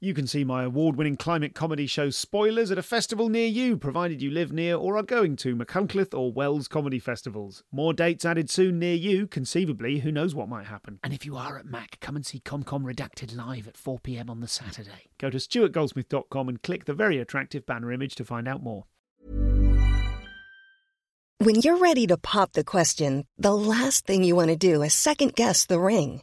You can see my award winning climate comedy show Spoilers at a festival near you, provided you live near or are going to Machynlleth or Wells comedy festivals. More dates added soon near you, conceivably, who knows what might happen. And if you are at Mac, come and see ComCom Redacted live at 4pm on the Saturday. Go to stuartgoldsmith.com and click the very attractive banner image to find out more. When you're ready to pop the question, the last thing you want to do is second guess the ring.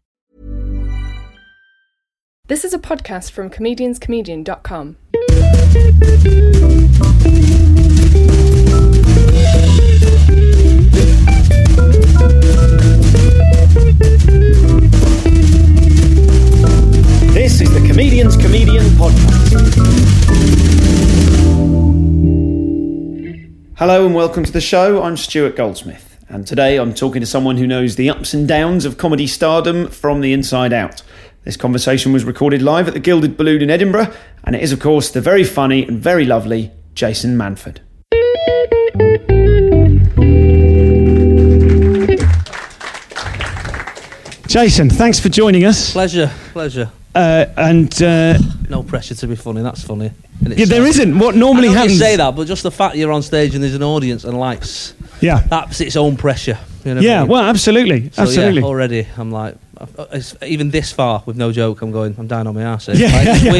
This is a podcast from comedianscomedian.com. This is the Comedian's Comedian Podcast. Hello and welcome to the show. I'm Stuart Goldsmith, and today I'm talking to someone who knows the ups and downs of comedy stardom from the inside out. This conversation was recorded live at the Gilded Balloon in Edinburgh, and it is, of course, the very funny and very lovely Jason Manford. Jason, thanks for joining us. Pleasure, pleasure. Uh, and uh, No pressure to be funny. That's funny. in yeah, there itself. isn't. What normally I know happens. You say that, but just the fact you're on stage and there's an audience and lights, Yeah. that's its own pressure. You know what I Yeah, mean? well, absolutely. So, absolutely. Yeah, already, I'm like, it's, even this far with no joke, I'm going, I'm down on my ass. Yeah, Like, it's yeah.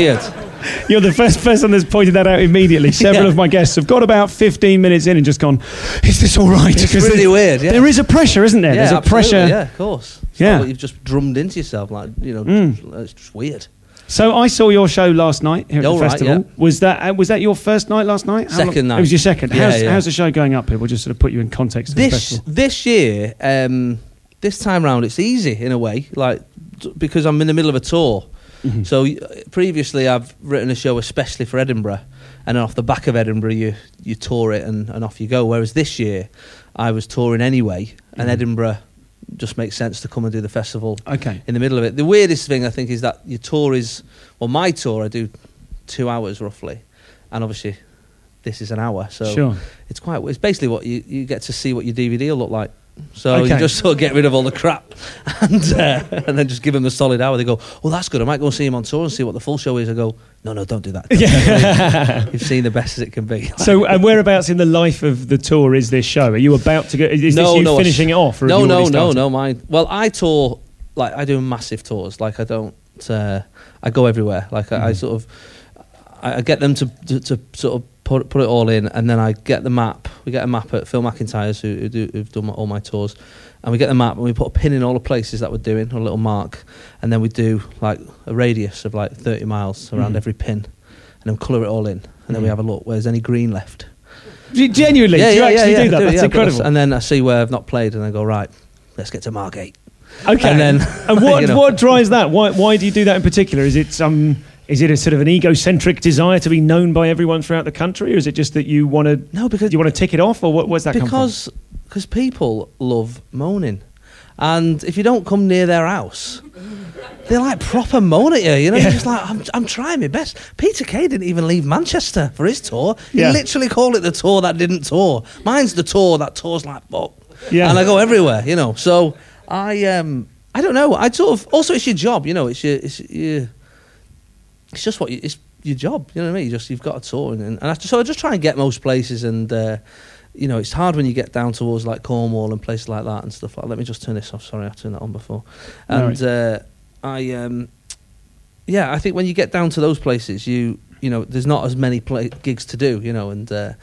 weird. You're the first person that's pointed that out immediately. Several Yeah. of my guests have got about 15 minutes in and just gone, is this all right? It's really weird, yeah. There is a pressure, isn't there? yeah, There's a pressure. Yeah, of course. It's Yeah. you've just drummed into yourself, like you know, Mm. it's just weird. So I saw your show last night here at Oh, the right, festival. yeah. Was that uh, was that your first night last night? How Second long- night. It was your second. Yeah, how's, yeah. how's the show going up here? We'll just sort of put you in context of the This this year, um, this time round, it's easy in a way, like because I'm in the middle of a tour. Mhm. So previously, I've written a show especially for Edinburgh, and then off the back of Edinburgh, you you tour it and, and off you go. Whereas this year, I was touring anyway, and Mhm. Edinburgh just makes sense to come and do the festival Okay. in the middle of it. The weirdest thing I think is that your tour is well, my tour I do two hours roughly, and obviously this is an hour, so sure. it's quite. It's basically what you you get to see what your DVD will look like. So Okay. you just sort of get rid of all the crap, and uh, and then just give them a solid hour. They go, "Well, that's good. I might go see him on tour and see what the full show is." I go, "No, no, don't do that. Yeah. You've seen the best as it can be." so, and whereabouts in the life of the tour is this show? Are you about to go? Is No, this you no, finishing it off? No, no, no, no. Mine. Well, I tour like I do massive tours. Like I don't. Uh, I go everywhere. Like I, I Mhm. sort of. I, I get them to, to to sort of put put it all in, and then I get the map. We get a map at Phil McIntyre's who, who do, who've done my, all my tours, and we get the map and we put a pin in all the places that we're doing, a little mark, and then we do like a radius of like thirty miles around Mhm. every pin, and then colour it all in, and then we Mhm. have a look. Where's any green left? G- Genuinely, do you actually do that? I That's yeah, incredible. And then I see where I've not played, and I go right. Let's get to Margate. Okay. And then- and what you know. what drives that? Why why do you do that in particular? Is it um is it a sort of an egocentric desire to be known by everyone throughout the country, or is it just that you want to No, because you want to tick it off, or what, where's that because because people love moaning, and if you don't come near their house, they like proper moan at you. You know, Yeah. you're just like I'm, I'm trying my best. Peter Kay didn't even leave Manchester for his tour. He Yeah. literally called it the tour that didn't tour. Mine's the tour that tours like fuck. Yeah. and I go everywhere. You know, so I um I don't know. I sort of also it's your job. You know, it's your it's your it's just what you, it's your job. You know what I mean? You just you've got a tour, and, and I, so I just try and get most places, and uh, you know it's hard when you get down towards like Cornwall and places like that and stuff. like Let me just turn this off. Sorry, I turned that on before. And uh, I um, yeah, I think when you get down to those places, you you know there's not as many pla gigs to do. You know, and uh,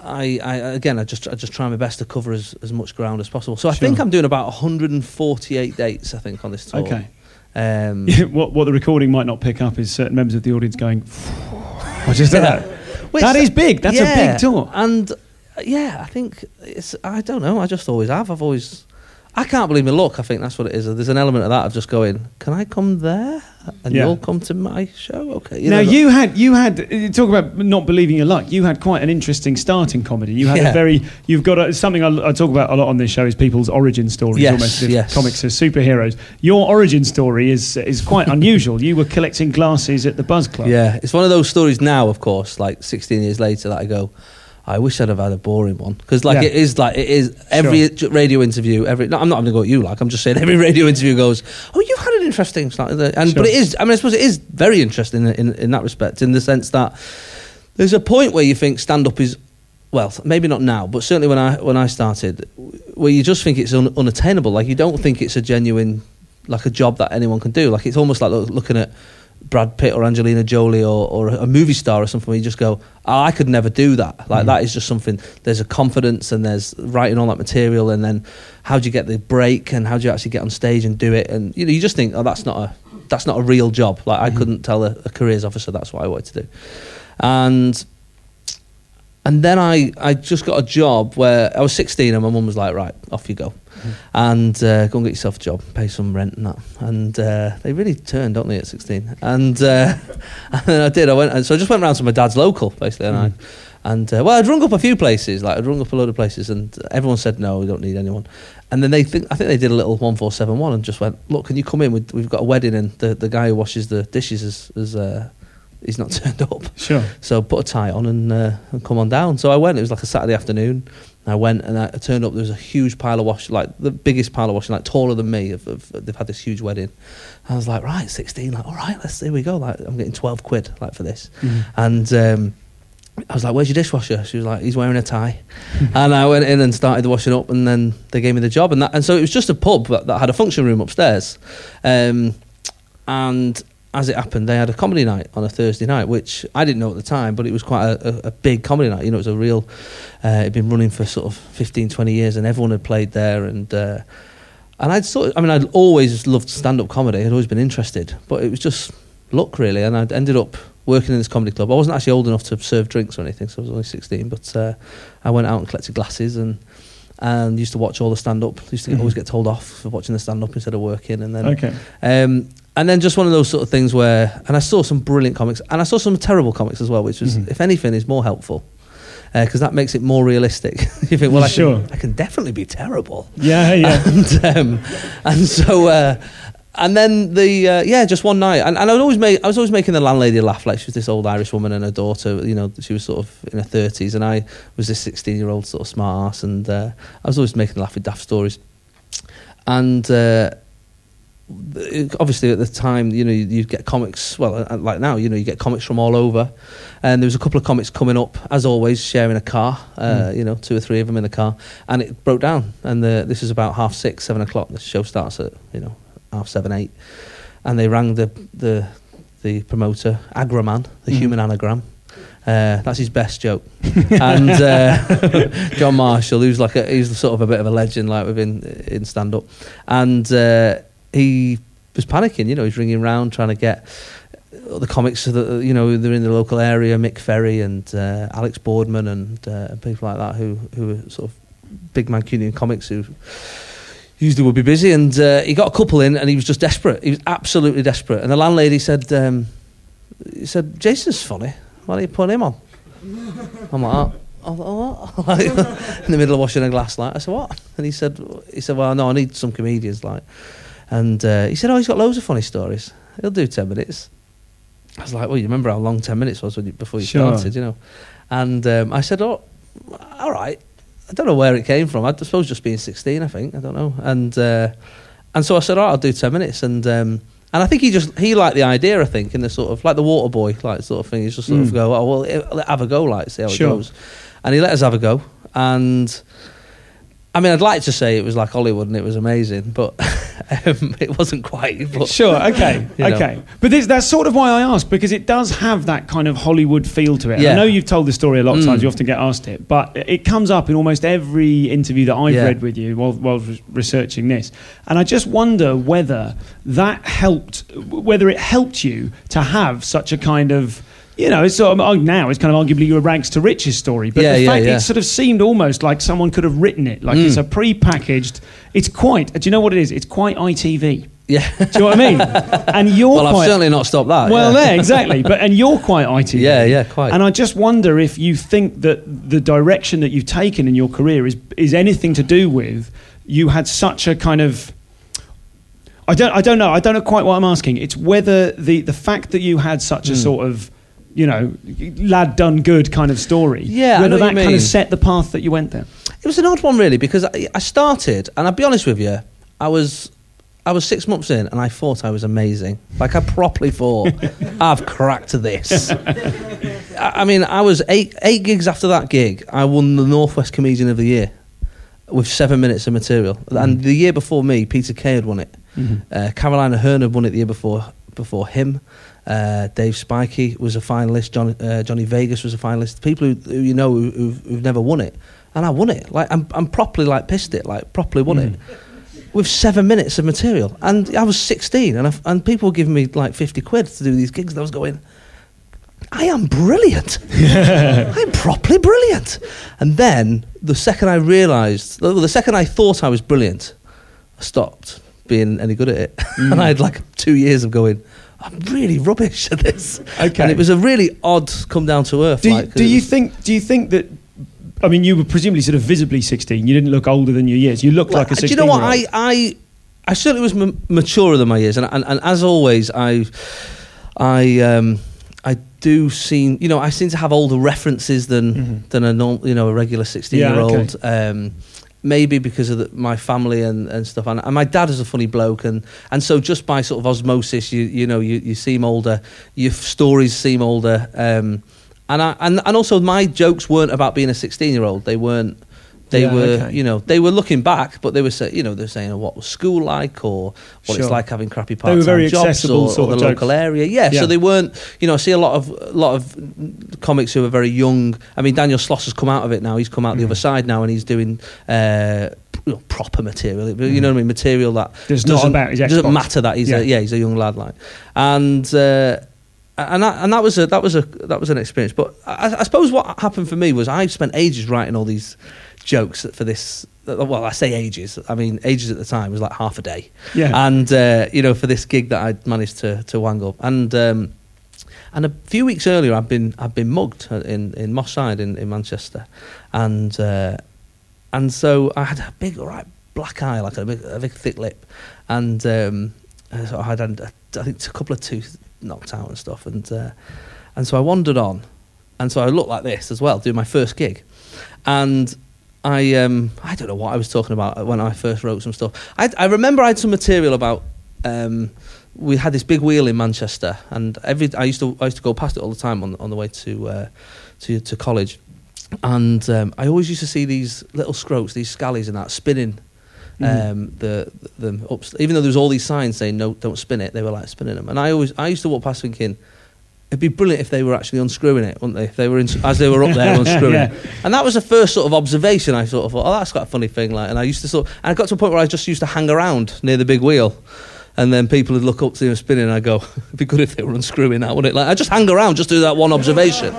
I, I again I just I just try my best to cover as, as much ground as possible. So I think I'm doing about 148 dates. I think on this tour. Okay. Um, what what the recording might not pick up is certain members of the audience going, "I just did that." Which- that is big. That's a big tour. And uh, yeah, I think it's. I don't know. I just always have. I've always. I can't believe my luck. I think that's what it is. There's an element of that of just going, can I come there and Yeah. you'll come to my show? Okay. You now know, you had you had you talk about not believing your luck. You had quite an interesting start in comedy. You had a very you've got a, something I, I talk about a lot on this show is people's origin stories. Yes, almost as yes. comics are superheroes. Your origin story is is quite unusual. You were collecting glasses at the Buzz Club. Yeah, it's one of those stories now, of course, like 16 years later, that I go, I wish I'd have had a boring one. Because, like, Yeah. it is like, it is every j- radio interview, every, no, I'm not having to go at you, like, I'm just saying every radio interview goes, oh, you've had an interesting, the- and, Sure. but it is, I mean, I suppose it is very interesting in, in, in that respect, in the sense that there's a point where you think stand up is, well, maybe not now, but certainly when I when I started, where you just think it's un, unattainable. Like you don't think it's a genuine, like a job that anyone can do. Like it's almost like loo- looking at Brad Pitt or Angelina Jolie or, or a movie star or something. Where you just go, oh, I could never do that. Like mm. that is just something. There's a confidence and there's writing all that material, and then how do you get the break and how do you actually get on stage and do it? And you know, you just think, oh, that's not a that's not a real job. Like I mm. couldn't tell a, a careers officer that's what I wanted to do, and and then I, I just got a job where I was 16 and my mum was like, right, off you go. And uh, go and get yourself a job, pay some rent and that. And uh, they really turn, don't they, at 16? And, uh, and I did. I went, and so I just went around to my dad's local, basically. And, I, and uh, well, I'd rung up a few places, like I'd rung up a load of places, and everyone said, no, we don't need anyone. And then they think, I think they did a little 1471 and just went, look, can you come in? We've, we've got a wedding and the, the guy who washes the dishes is, is uh, he's not turned up. Sure. So put a tie on and, uh, and come on down. So I went. It was like a Saturday afternoon. I went and I turned up. There was a huge pile of washing, like the biggest pile of washing, like taller than me. Of, of, they've had this huge wedding. I was like, right, sixteen. Like, all right, let's here we go. Like, I'm getting twelve quid like for this. And um, I was like, where's your dishwasher? She was like, he's wearing a tie. and I went in and started washing up, and then they gave me the job. And that, and so it was just a pub that, that had a function room upstairs. Um, and as it happened, they had a comedy night on a Thursday night, which I didn't know at the time, but it was quite a, a, a big comedy night. You know, it was a real, uh, it'd been running for sort of 15, 20 years, and everyone had played there. And uh, and I'd sort of, I mean, I'd always loved stand up comedy, I'd always been interested, but it was just luck, really. And I'd ended up working in this comedy club. I wasn't actually old enough to serve drinks or anything, so I was only 16, but uh, I went out and collected glasses and. And used to watch all the stand up. Used to get, always get told off for watching the stand up instead of working. And then Okay. um, and then just one of those sort of things where, and I saw some brilliant comics, and I saw some terrible comics as well, which was, Mhm. if anything, is more helpful because that makes it more realistic. you think, well, I, Sure. can, I can definitely be terrible, Yeah, yeah. and um, and so. Uh, and then the uh, yeah, just one night, and, and I was always make, I was always making the landlady laugh. Like she was this old Irish woman and her daughter. You know, she was sort of in her thirties, and I was this sixteen-year-old sort of smart ass, and uh, I was always making her laugh with daft stories. And uh, obviously at the time, you know, you, get comics. Well, uh, like now, you know, you get comics from all over. And there was a couple of comics coming up, as always, sharing a car. Uh, You know, two or three of them in the car, and it broke down. And the, this is about half six, seven o'clock. The show starts at you know half seven, eight, and they rang the the the promoter, Agraman, the Mm. human anagram. Uh, that's his best joke, and uh, John Marshall, who's like a, he's sort of a bit of a legend, like within in stand up, and uh, he was panicking. You know, he's ringing round trying to get the comics that you know they're in the local area, Mick Ferry and uh, Alex Boardman and uh, people like that who who are sort of big Mancunian comics who usually would be busy. And uh, he got a couple in, and he was just desperate. He was absolutely desperate. And the landlady said, um, "He said Jason's funny. Why don't you put him on?" I'm like, "Oh, oh, what?" Like, in the middle of washing a glass, like I said, "What?" And he said, "He said, well, no, I need some comedians, like." And uh, he said, "Oh, he's got loads of funny stories. He'll do ten minutes." I was like, "Well, you remember how long ten minutes was when you, before you Sure. started, you know?" And um, I said, "Oh, all right." I don't know where it came from. I suppose just being sixteen. I think I don't know. And uh, and so I said, "All right, I'll do ten minutes." And um, and I think he just he liked the idea. I think in the sort of like the water boy like sort of thing. He's just sort Mm. of go, "Oh well, have a go, like see how Sure. it goes." And he let us have a go. And I mean, I'd like to say it was like Hollywood and it was amazing, but um, it wasn't quite. But Sure. Okay. You know. okay. But this, that's sort of why I ask because it does have that kind of Hollywood feel to it. Yeah. I know you've told the story a lot of Mm. times. You often get asked it, but it comes up in almost every interview that I've Yeah. read with you while, while researching this. And I just wonder whether that helped, whether it helped you to have such a kind of you know, it's sort of now it's kind of arguably your rags to riches story. But Yeah, the yeah, fact yeah. it sort of seemed almost like someone could have written it, like it's a pre-packaged. It's quite. Do you know what it is? It's quite ITV. Yeah. Do you know what I mean? And you're well, I've certainly not stopped that. well, yeah. there exactly. But and you're quite ITV. Yeah, yeah, quite. And I just wonder if you think that the direction that you've taken in your career is is anything to do with you had such a kind of. I don't. I don't know. I don't know quite what I'm asking. It's whether the the fact that you had such a Hmm. sort of. You know, lad done good kind of story. Yeah, I whether that kind of set the path that you went there. It was an odd one, really, because I, I started, and I'll be honest with you, I was. I was six months in and I thought I was amazing. Like I properly thought, I've cracked this. I mean, I was eight eight gigs after that gig. I won the Northwest Comedian of the Year with seven minutes of material. And the year before me, Peter Kay had won it. Uh, Caroline Aherne had won it the year before before him. Uh, Dave Spikey was a finalist. John, uh, Johnny Vegas was a finalist. People who, who you know who, who've, who've never won it, and I won it. Like I'm, I'm properly like pissed it. Like properly won it with seven minutes of material. And I was 16, and I, and people were giving me like 50 quid to do these gigs. And I was going, I am brilliant. I'm properly brilliant. And then the second I realised, well, the second I thought I was brilliant, I stopped being any good at it. and I had like two years of going, I'm really rubbish at this. Okay. And it was a really odd come down to earth. Do, you, do you think? Do you think that? I mean, you were presumably sort of visibly 16. You didn't look older than your years. You looked Well, like a do 16. you know what? I, I, I certainly was m- maturer than my years, and, and, and as always, I, I, um, I do seem, you know, I seem to have older references than than a norm, you know, a regular sixteen Yeah, year old. okay. Um, maybe because of the, my family and, and stuff, and, and my dad is a funny bloke, and, and so just by sort of osmosis, you you know, you, you seem older, your stories seem older, um, and I and, and also my jokes weren't about being a sixteen year old. They weren't. They Yeah, were, okay. you know, they were looking back, but they were, say, you know, they're saying oh, what was school like, or what Sure. it's like having crappy part-time jobs, or, sort or of the jokes. local area. Yeah, Yeah. so they weren't, you know, I see a lot of a lot of comics who are very young. I mean, Daniel Sloss has come out of it now. He's come out the Mm. other side now, and he's doing. Uh, proper material, you know what I mean. Material that doesn't, doesn't matter that he's Yeah. a yeah he's a young lad like, and uh, and that, and that was a that was a that was an experience. But I, I suppose what happened for me was I spent ages writing all these jokes for this. Well, I say ages. I mean, ages at the time was like half a day. Yeah. And uh, you know, for this gig that I'd managed to to wangle, and um, and a few weeks earlier, I'd been I'd been mugged in in Moss Side in, in Manchester, and uh, and so I had a big right black eye, like a big, a big thick lip, and um, so I had I think a couple of tooth knocked out and stuff, and uh, and so I wandered on, and so I looked like this as well, doing my first gig, and. I um I don't know what I was talking about when I first wrote some stuff. I I remember I had some material about um we had this big wheel in Manchester and every I used to I used to go past it all the time on on the way to uh, to to college, and um, I always used to see these little scroats, these scallies and that spinning. Um, the the up, even though there was all these signs saying no, don't spin it, they were like spinning them, and I always I used to walk past thinking, it'd be brilliant if they were actually unscrewing it, wouldn't they? If they were in, as they were up there unscrewing, Yeah. it. and that was the first sort of observation. I sort of thought, oh, that's quite a funny thing. Like, and I used to sort, and I got to a point where I just used to hang around near the big wheel. And then people would look up to them spinning, and I go, "It'd be good if they were unscrewing that, wouldn't it?" Like I just hang around, just do that one observation,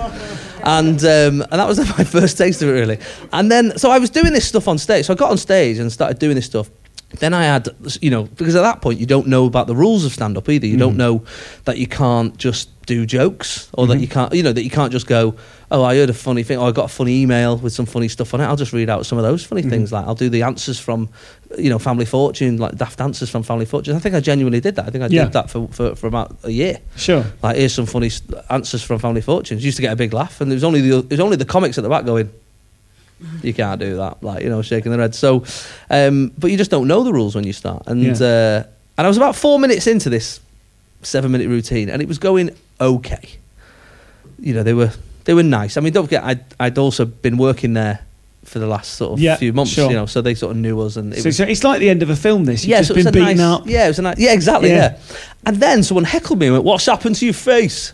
and um, and that was my first taste of it, really. And then, so I was doing this stuff on stage. So I got on stage and started doing this stuff. Then I had, you know, because at that point you don't know about the rules of stand up either. You don't mm-hmm. know that you can't just do jokes or that mm-hmm. you can't, you know, that you can't just go, oh, I heard a funny thing, or I got a funny email with some funny stuff on it. I'll just read out some of those funny mm-hmm. things. Like I'll do the answers from, you know, Family Fortune, like daft answers from Family Fortune. I think I genuinely did that. I think I Yeah. did that for, for, for about a year. Sure. Like here's some funny answers from Family Fortunes. Used to get a big laugh, and it was only the it was only the comics at the back going, "You can't do that," like you know, shaking their head. So, um, but you just don't know the rules when you start. And Yeah. uh, and I was about four minutes into this seven minute routine, and it was going okay. You know, they were they were nice. I mean, don't forget, I'd I'd also been working there for the last sort of Yeah, few months. sure. You know, so they sort of knew us, and it So, was so it's like the end of a film. This you've yeah, just so been beaten nice, up. Yeah, it was a nice, yeah, exactly. Yeah. Yeah. and then someone heckled me and went, "What's happened to your face?"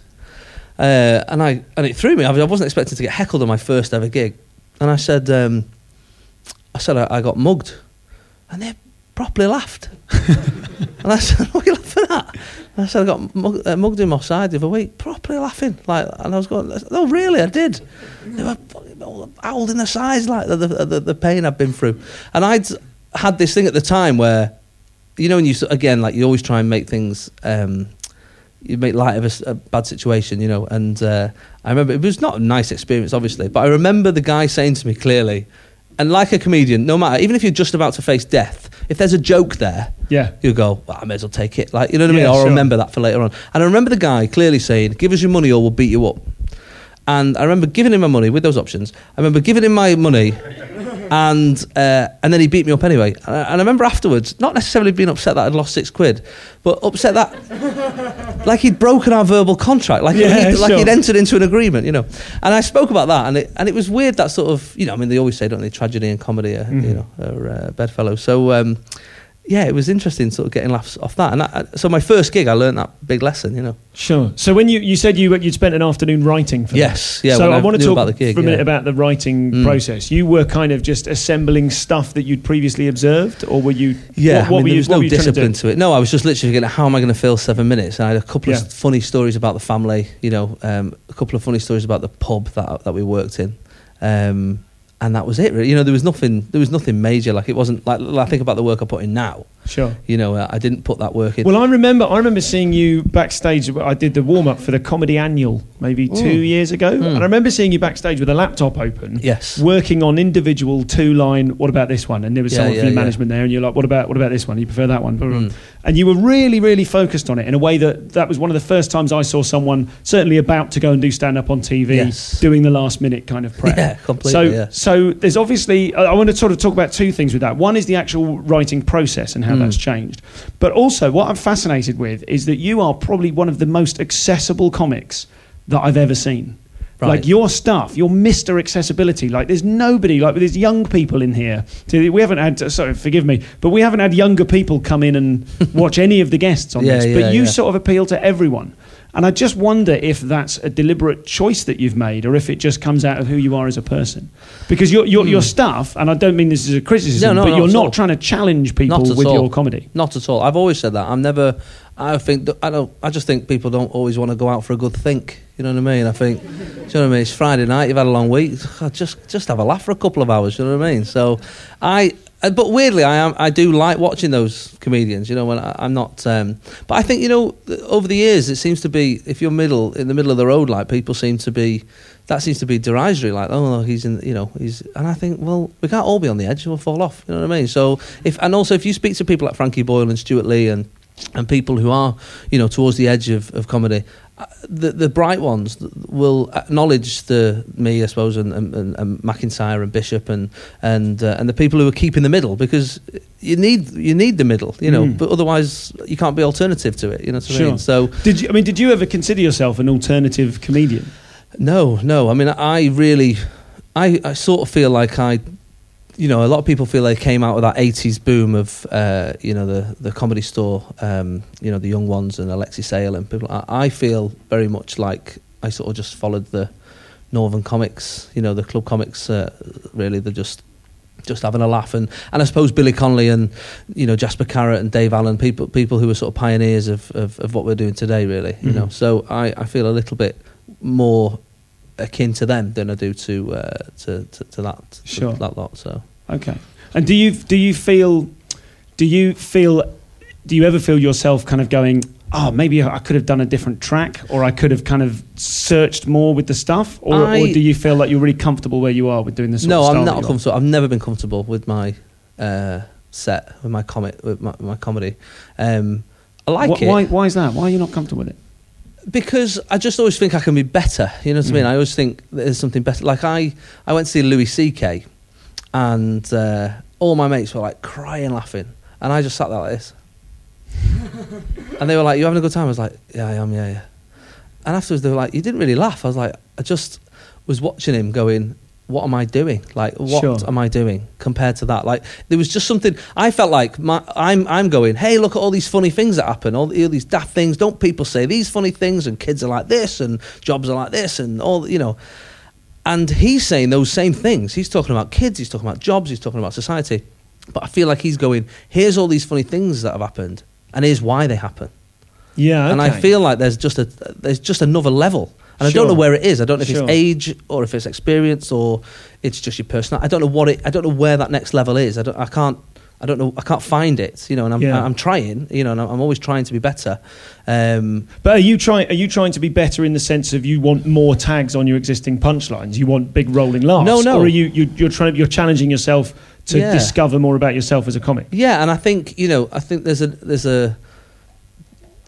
Uh, and I and it threw me. I I wasn't expecting to get heckled on my first ever gig, and I said, um, "I said I, I got mugged," and they properly laughed. And I said, what are you laughing at? And I said, I got mugged, uh, mugged in Moss Side the other week, properly laughing. Like, and I was going, oh, really? I did. They were holding their sides, like the, the, the, the pain I've been through. And I'd had this thing at the time where, you know, when you, again, like you always try and make things, um, you make light of a bad situation, you know. And uh, I remember it was not a nice experience, obviously, but I remember the guy saying to me clearly, and like a comedian, no matter, even if you're just about to face death, if there's a joke there, Yeah. you go, well, I may as well take it. Like, you know what I mean? Yeah, I'll sure. remember that for later on. And I remember the guy clearly saying, give us your money or we'll beat you up. And I remember giving him my money with those options. I remember giving him my money, and uh, and then he beat me up anyway. And I, and I remember afterwards, not necessarily being upset that I'd lost six quid, but upset that like he'd broken our verbal contract, like Yeah, he'd, like he'd entered into an agreement, you know. And I spoke about that, and it and it was weird that sort of, you know, I mean, they always say, don't they, tragedy and comedy, are, Mm-hmm. you know, are uh, bedfellows. So. Um, yeah, it was interesting sort of getting laughs off that. And I, so my first gig, I learned that big lesson, you know. Sure. So when you, you said you you'd spent an afternoon writing for Yes, that. yeah, So I I want to talk about the gig, for a minute yeah. about the writing Mm. process. You were kind of just assembling stuff that you'd previously observed, or were you? Yeah, What, what I mean, were there you? was no you trying to discipline do? to, it. No, I was just literally going, how am I going to fill seven minutes? And I had a couple Yeah. of funny stories about the family, you know, um, a couple of funny stories about the pub that that we worked in. Um, and that was it. You know, there was nothing, there was nothing major. Like it wasn't like I think about the work I put in now. Sure. You know, I didn't put that work in. Well, I remember. I remember seeing you backstage. I did the warm up for the comedy annual maybe two Mm. years ago, and I remember seeing you backstage with a laptop open. Yes. Working on individual two line. What about this one? And there was Yeah, someone yeah, from yeah. management there, and you're like, what about what about this one? You prefer that one? Mm. And you were really, really focused on it in a way that that was one of the first times I saw someone certainly about to go and do stand up on TV, Yes. doing the last minute kind of prep. Yeah, completely, So, yeah. so there's obviously. I I want to sort of talk about two things with that. One is the actual writing process and how Mm. that's changed, but also what I'm fascinated with is that you are probably one of the most accessible comics that I've ever seen. Right. Like your stuff, your Mr. Accessibility. Like there's nobody, like there's young people in here. We haven't had, sorry, forgive me, but we haven't had younger people come in and watch any of the guests on Yeah, this. yeah, but you yeah. sort of appeal to everyone. And I just wonder if that's a deliberate choice that you've made or if it just comes out of who you are as a person. Because your, your, your stuff, and I don't mean this as a criticism, Hmm. No, no, but you're not all. trying to challenge people Not with your comedy. Not at all. I've always said that. I'm never. I think. I don't. I just think people don't always want to go out for a good think. You know what I mean? I think. Do you know what I mean? It's Friday night. You've had a long week. Just just have a laugh for a couple of hours. You know what I mean? So, I. uh, But weirdly, I am. I do like watching those comedians. You know, when I, I'm not. Um, but I think you know, over the years, it seems to be if you're middle in the middle of the road, like people seem to be. That seems to be derisory, like oh no, he's in, you know he's, and I think well we can't all be on the edge, we'll fall off. You know what I mean? So if and also if you speak to people like Frankie Boyle and Stewart Lee and and people who are you know towards the edge of, of comedy, the the bright ones will acknowledge the me I suppose and, and, and, McIntyre and Bishop and and uh, and the people who are keeping the middle because you need you need the middle, you know, Mm. but otherwise you can't be alternative to it. You know what I Sure. mean? So Did you, I mean, did you ever consider yourself an alternative comedian? No, no. I mean, I really, I, I sort of feel like I, you know, a lot of people feel they came out of that '80s boom of, uh, you know, the the comedy store, um, you know, the young ones and Alexei Sayle and people. I, I feel very much like I sort of just followed the Northern comics, you know, the club comics. Uh, really, they're just just having a laugh and and I suppose Billy Connolly and you know Jasper Carrott and Dave Allen people people who were sort of pioneers of of, of what we're doing today really you Mhm. know so I, I feel a little bit more akin to them than I do to uh, to, to to that to Sure. that lot so Okay. And do you do you feel do you feel do you ever feel yourself kind of going, oh, maybe I could have done a different track, or I could have kind of searched more with the stuff, or, or do you feel like you're really comfortable where you are with doing this? Sort no I'm not comfortable I've never been comfortable with my uh, set with my comic with my, my comedy um, I like it Why, why is that? Why are you not comfortable with it? Because I just always think I can be better. You know what I mean? Mm. I always think there's something better. Like I, I went to see Louis C.K. and uh, all my mates were like crying, laughing, and I just sat there like this. and they were like, "You having a good time?" I was like, "Yeah, I am. Yeah, yeah." And afterwards, they were like, "You didn't really laugh." I was like, "I just was watching him going." What am I doing? Like, what Sure. am I doing compared to that? Like, there was just something. I felt like my, I'm, I'm going. Hey, look at all these funny things that happen. All, all these daft things. Don't people say these funny things? And kids are like this, and jobs are like this, and all you know. And he's saying those same things. He's talking about kids. He's talking about jobs. He's talking about society. But I feel like he's going. Here's all these funny things that have happened, and here's why they happen. Yeah, And I feel like there's just a there's just another level, and I don't know where it is. I don't know if Sure. it's age or if it's experience or it's just your personal. I don't know what it. I don't know where that next level is. I don't. I can't. I don't know. I can't find it. You know, and I'm Yeah. I'm trying. You know, and I'm I'm always trying to be better. Um, But are you trying? Are you trying to be better in the sense of you want more tags on your existing punchlines? You want big rolling laughs? No, no. Or are you, you you're trying? You're challenging yourself to Yeah. discover more about yourself as a comic. Yeah, and I think you know, I think there's a there's a.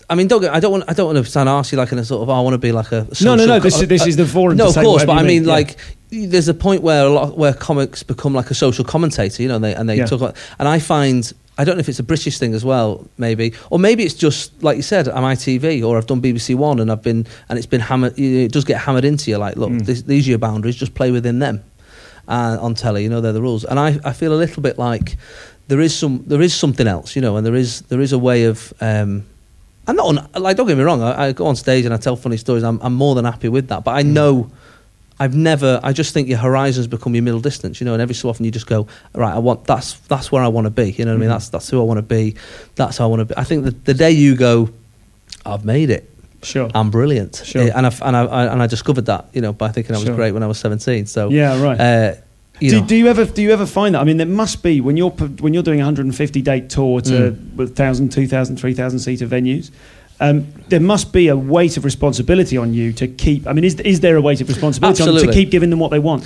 I mean, don't get, I don't want I don't want to sound arsey like in a sort of oh, I want to be like a No, social no, no. co- This is this is the forum. no, of course, but I mean, yeah. like, there's a point where a lot where comics become like a social commentator, you know, and they and they Yeah. talk about, and I find I don't know if it's a British thing as well, maybe, or maybe it's just like you said, I'm ITV or I've done BBC One, and I've been and it's been hammered. It does get hammered into you, like, look, Mm. this, these are your boundaries, just play within them. Uh, on telly, you know, they're the rules, and I, I feel a little bit like there is some there is something else, you know, and there is there is a way of. Um, I'm not on, like don't get me wrong. I, I go on stage and I tell funny stories. I'm, I'm more than happy with that. But I know I've never. I just think your horizons become your middle distance. You know, and every so often you just go right. I want that's that's where I want to be. You know what I mean? Mhm. That's that's who I want to be. That's how I want to be. I think that the day you go, I've made it. sure. I'm brilliant. Sure. Eh, And I and I, I and I discovered that. You know, by thinking I was Sure. great when I was 17. So yeah, right. Uh, you do, do you ever do you ever find that? I mean, there must be when you're when you're doing a 150 date tour to Mm. with 1,000, 2,000, 3,000 seater venues. Um, there must be a weight of responsibility on you to keep. I mean, is is there a weight of responsibility on to keep giving them what they want?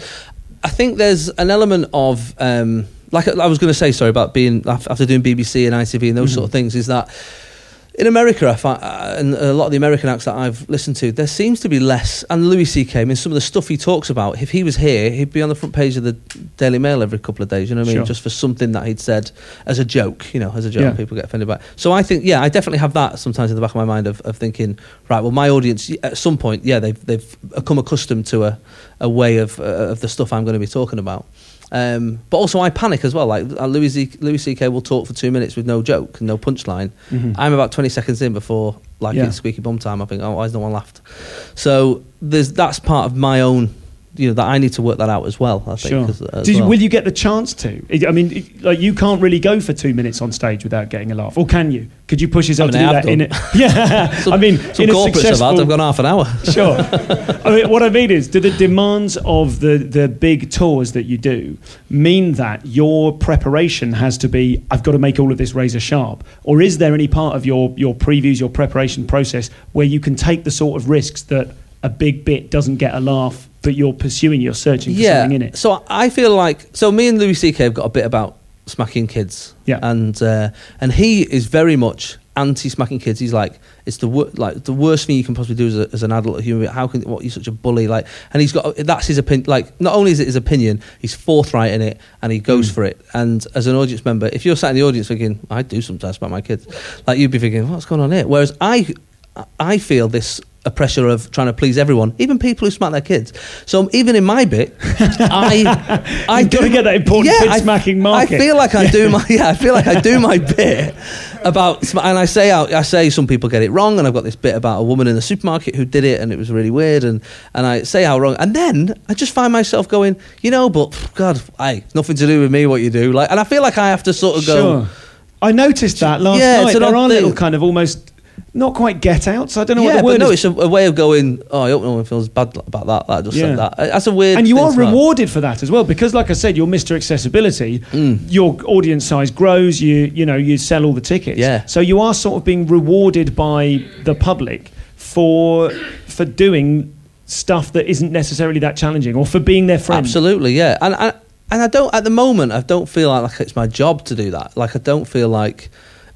I think there's an element of um, like I was going to say, sorry about being after doing BBC and ITV and those Mhm. sort of things. Is that in America, I find, uh, and a lot of the American acts that I've listened to, there seems to be less. And Louis C.K. I mean, some of the stuff he talks about. If he was here, he'd be on the front page of the Daily Mail every couple of days. You know what I mean? Sure. Just for something that he'd said as a joke. You know, as a joke, Yeah. people get offended by. it. So I think, yeah, I definitely have that sometimes in the back of my mind of, of thinking, right, well, my audience at some point, yeah, they've they've become accustomed to a a way of uh, of the stuff I'm going to be talking about. Um, but also, I panic as well. Like uh, Louis, Z- Louis C.K. will talk for two minutes with no joke, and no punchline. Mhm. I'm about 20 seconds in before like Yeah. it's squeaky bum time. I think, oh, why has no one laughed? So there's that's part of my own, you know, that I need to work that out as well. I think. Sure. as- as you- well. Will you get the chance to? I mean, like you can't really go for two minutes on stage without getting a laugh, or can you? Could you push yourself I mean, to do have that in it? Yeah, Some, I mean, some in a corporates have successful. had, I've gone half an hour. sure. I mean, what I mean is, do the demands of the, the big tours that you do mean that your preparation has to be, I've got to make all of this razor sharp? Or is there any part of your, your previews, your preparation process, where you can take the sort of risks that a big bit doesn't get a laugh, but you're pursuing, you're searching for yeah. something in it? So I feel like so me and Louis C.K. have got a bit about smacking kids. Yeah. And uh, and he is very much anti smacking kids. He's like it's the wor- like the worst thing you can possibly do as, a, as an adult human. being. How can what you're such a bully? Like and he's got that's his opinion. Like not only is it his opinion, he's forthright in it and he goes Mm. for it. And as an audience member, if you're sat in the audience thinking I do sometimes smack my kids, like you'd be thinking what's going on here. Whereas I I feel this a pressure of trying to please everyone, even people who smack their kids. So even in my bit, I I got to get that important kid I- smacking I market. feel like I do my yeah. I feel like I do my bit about and I say out I say some people get it wrong, and I've got this bit about a woman in the supermarket who did it, and it was really weird, and and I say how wrong, and then I just find myself going, you know, but God, hey, nothing to do with me what you do, like, and I feel like I have to sort of go. Sure. I noticed that last Yeah, night. it's an There odd are little kind of almost, not quite get outs. I don't know yeah, what the word but no, is. it's a, a way of going. Oh, I hope no one feels bad about that. That I just Yeah. said that. That's a weird. and you are to have. rewarded for that as well because like i said you're mr accessibility Mm. your audience size grows you you know you sell all the tickets Yeah. so you are sort of being rewarded by the public for for doing stuff that isn't necessarily that challenging or for being their friend Absolutely, yeah. And I, and I don't at the moment. I don't feel like, like it's my job to do that. Like I don't feel like,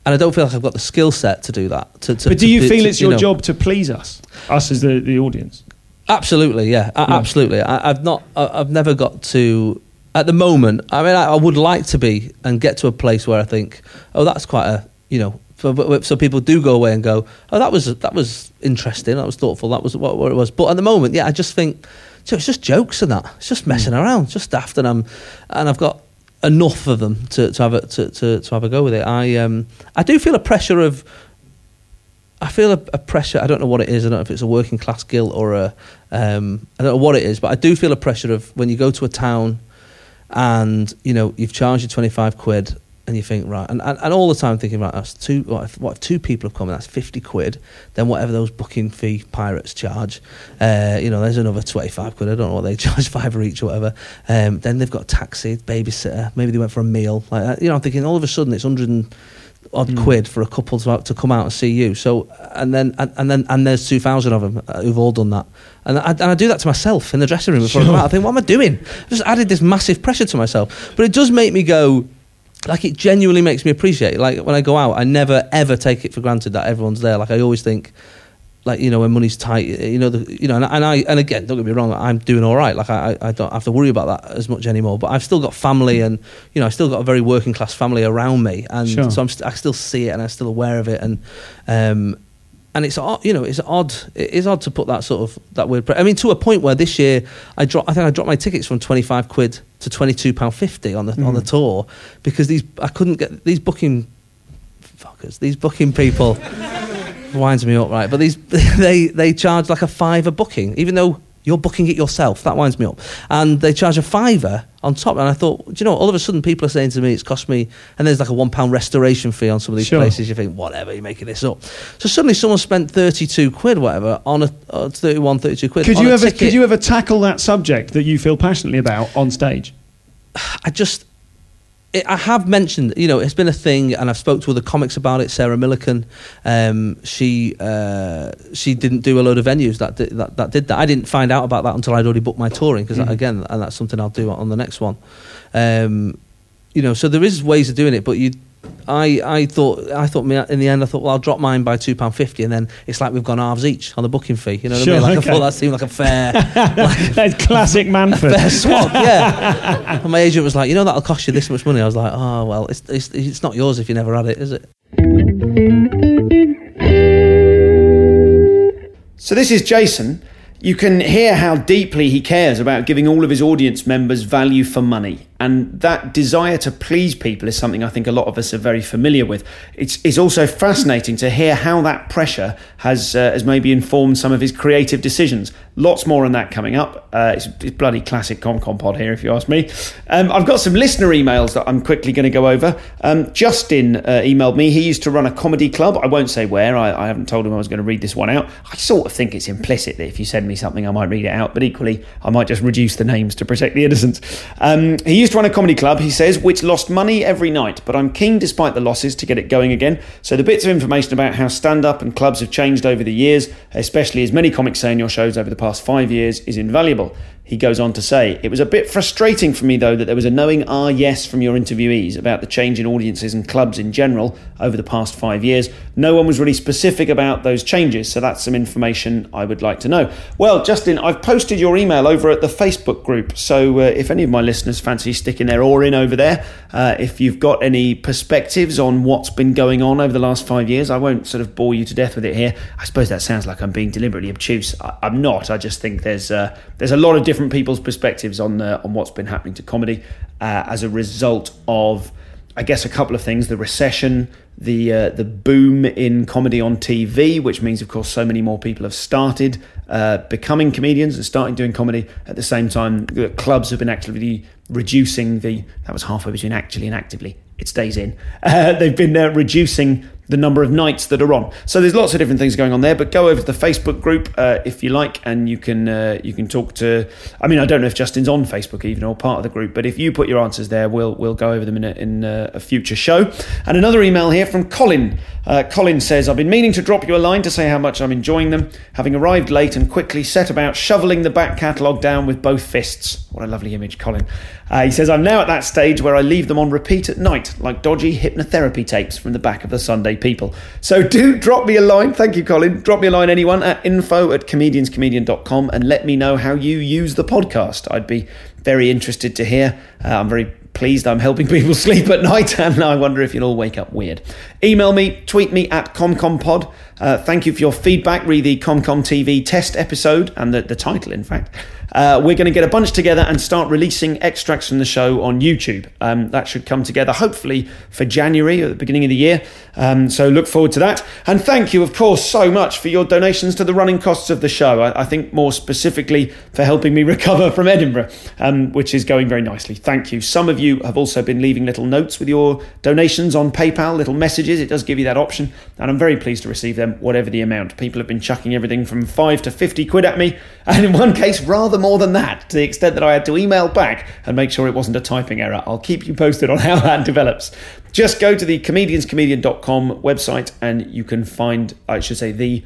and I don't feel like I've got the skill set to do that. To, to, but do you be- feel to, it's your know- job to please us us as the, the audience Absolutely, yeah, Yeah. absolutely. I, I've not. I, I've never got to. At the moment, I mean, I, I would like to be and get to a place where I think, oh, that's quite a, you know, so, so people do go away and go, oh, that was that was interesting, that was thoughtful, that was what, what it was. But at the moment, yeah, I just think, so it's just jokes and that. It's just messing mm. around, just daft, and I'm, and I've got enough of them to, to have a to, to, to have a go with it. I um I do feel a pressure of I feel a, a pressure. I don't know what it is. I don't know if it's a working class guilt or a. Um, I don't know what it is, but I do feel a pressure of when you go to a town, and you know you've charged your twenty five quid, and you think right, and, and, and all the time thinking right, that's two. What if, what if two people have come? and That's fifty quid. Then whatever those booking fee pirates charge, uh, you know, there's another twenty five quid. I don't know what they charge, five or each or whatever. Um, then they've got taxi, babysitter. Maybe they went for a meal. Like that. you know, I'm thinking all of a sudden it's hundred odd Mm. quid for a couple to, to come out and see you. So and then and, and then and there's two thousand of them uh, who've all done that. And I, and I do that to myself in the dressing room before I come out. I think, what am I doing? I just added this massive pressure to myself. But it does make me go, like it genuinely makes me appreciate it. Like when I go out, I never ever take it for granted that everyone's there. Like I always think, like you know, when money's tight, you know, the, you know, and, and I and again, don't get me wrong, I'm doing all right. Like I, I don't have to worry about that as much anymore. But I've still got family, and you know, I still got a very working class family around me, and Sure. so I'm st- I still see it, and I'm still aware of it, and um, and it's odd, you know, it's odd. It is odd to put that sort of that weird. Pre- I mean, to a point where this year I dropped. I think I dropped my tickets from twenty five quid to twenty two pound fifty on the on the Mm. tour because these I couldn't get these booking fuckers. These booking people winds me up, right? But these they they charge like a fiver booking, even though you're booking it yourself. That winds me up. And they charge a fiver on top. And I thought, do you know, all of a sudden people are saying to me, it's cost me, and there's like a one pound restoration fee on some of these Sure. places. You think, whatever, you're making this up. So suddenly someone spent 32 quid, whatever, on a uh, 31, 32 quid. Could you ever ticket. could you ever tackle that subject that you feel passionately about on stage? I just, it, I have mentioned, you know, it's been a thing, and I've spoke to other comics about it. Sarah Millican, um, she uh, she didn't do a load of venues that did, that that did that. I didn't find out about that until I'd already booked my touring because Mhm. again, and that's something I'll do on the next one. Um, you know, so there is ways of doing it, but you. I, I thought I thought in the end I thought well I'll drop mine by two pound fifty and then it's like we've gone halves each on the booking fee you know what Sure, I mean like okay. I thought that seemed like a fair That's classic Manford. fair swap, yeah. and my agent was like, you know, that'll cost you this much money. I was like, oh well, it's it's, it's not yours if you never had it, is it? So this is Jason. You can hear how deeply he cares about giving all of his audience members value for money. And that desire to please people is something I think a lot of us are very familiar with. It's, it's also fascinating to hear how that pressure has, uh, has maybe informed some of his creative decisions. Lots more on that coming up. Uh, it's, it's bloody classic ComCom pod here, if you ask me. Um, I've got some listener emails that I'm quickly going to go over. Um, Justin uh, emailed me. He used to run a comedy club. I won't say where. I, I haven't told him I was going to read this one out. I sort of think it's implicit that if you send me something, I might read it out. But equally, I might just reduce the names to protect the innocents. Um, he used to run a comedy club, he says, which lost money every night. But I'm keen, despite the losses, to get it going again. So the bits of information about how stand up and clubs have changed over the years, especially as many comics say in your shows over the past five years, is invaluable. He goes on to say, It was a bit frustrating for me, though, that there was a knowing ah yes from your interviewees about the change in audiences and clubs in general over the past five years. No one was really specific about those changes, so that's some information I would like to know. Well, Justin, I've posted your email over at the Facebook group, so uh, if any of my listeners fancy sticking their oar in over there, uh, if you've got any perspectives on what's been going on over the last five years, I won't sort of bore you to death with it here. I suppose that sounds like I'm being deliberately obtuse. I, I'm not. I just think there's uh, there's a lot of different people's perspectives on uh, on what's been happening to comedy uh, as a result of, I guess, a couple of things: the recession, the uh, the boom in comedy on TV, which means, of course, so many more people have started uh, becoming comedians and starting doing comedy at the same time. Clubs have been actively reducing the that was halfway between actually and actively. It stays in. Uh, they've been reducing the number of nights that are on. So there's lots of different things going on there. But go over to the Facebook group uh, if you like, and you can uh, you can talk to. I mean, I don't know if Justin's on Facebook even or part of the group, but if you put your answers there, we'll we'll go over them in a, in a, future show. And another email here from Colin. Uh, Colin says, "I've been meaning to drop you a line to say how much I'm enjoying them, having arrived late and quickly set about shoveling the back catalogue down with both fists." What a lovely image, Colin. Uh, he says, "I'm now at that stage where I leave them on repeat at night, like dodgy hypnotherapy tapes from the back of the Sunday People." So do drop me a line. Thank you, Colin. Drop me a line, anyone, at info at comedianscomedian.com and let me know how you use the podcast. I'd be very interested to hear. Uh, I'm very pleased I'm helping people sleep at night, and I wonder if you'll all wake up weird. Email me, tweet me at ComComPod. Uh, thank you for your feedback. Read the ComCom TV test episode and the, the title, in fact. Uh, we're going to get a bunch together and start releasing extracts from the show on YouTube. Um, that should come together hopefully for January at the beginning of the year. Um, so look forward to that. And thank you, of course, so much for your donations to the running costs of the show. I, I think more specifically for helping me recover from Edinburgh, um, which is going very nicely. Thank you. Some of you have also been leaving little notes with your donations on PayPal, little messages. It does give you that option, and I'm very pleased to receive them, whatever the amount. People have been chucking everything from five to 50 quid at me, and in one case, rather more than that, to the extent that I had to email back and make sure it wasn't a typing error. I'll keep you posted on how that develops. Just go to the comedianscomedian.com website and you can find, I should say, the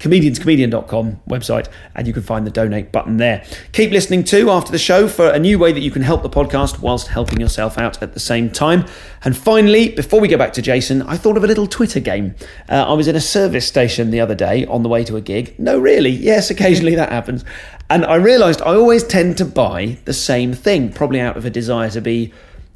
comedianscomedian.com website and you can find the donate button there. Keep listening too after the show for a new way that you can help the podcast whilst helping yourself out at the same time. And finally, before we go back to Jason, I thought of a little Twitter game. Uh, I was in a service station the other day on the way to a gig. No, really, yes, occasionally that happens. And I realised I always tend to buy the same thing, probably out of a desire to be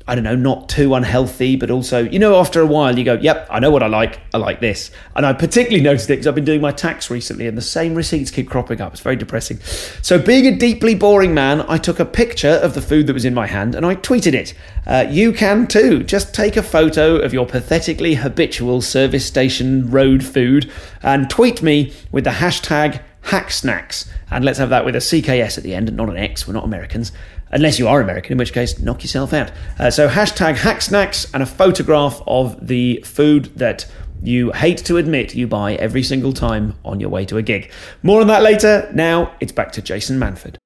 I don't know, not too unhealthy, but also, you know, after a while you go, yep, I know what I like. I like this. And I particularly noticed it because I've been doing my tax recently and the same receipts keep cropping up. It's very depressing. So, being a deeply boring man, I took a picture of the food that was in my hand and I tweeted it. Uh, you can too. Just take a photo of your pathetically habitual service station road food and tweet me with the hashtag hacksnacks. And let's have that with a CKS at the end and not an X. We're not Americans unless you are American, in which case, knock yourself out. Uh, so, hashtag hack snacks and a photograph of the food that you hate to admit you buy every single time on your way to a gig. More on that later. Now, it's back to Jason Manford.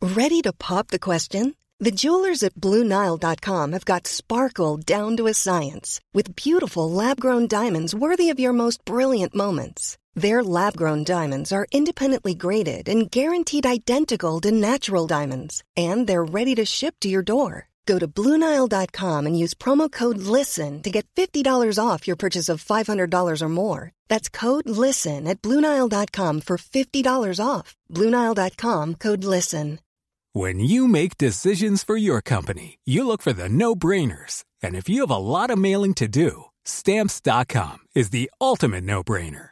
Ready to pop the question? The jewelers at BlueNile.com have got sparkle down to a science with beautiful lab grown diamonds worthy of your most brilliant moments. Their lab grown diamonds are independently graded and guaranteed identical to natural diamonds, and they're ready to ship to your door. Go to Bluenile.com and use promo code LISTEN to get $50 off your purchase of $500 or more. That's code LISTEN at Bluenile.com for $50 off. Bluenile.com code LISTEN. When you make decisions for your company, you look for the no brainers. And if you have a lot of mailing to do, Stamps.com is the ultimate no brainer.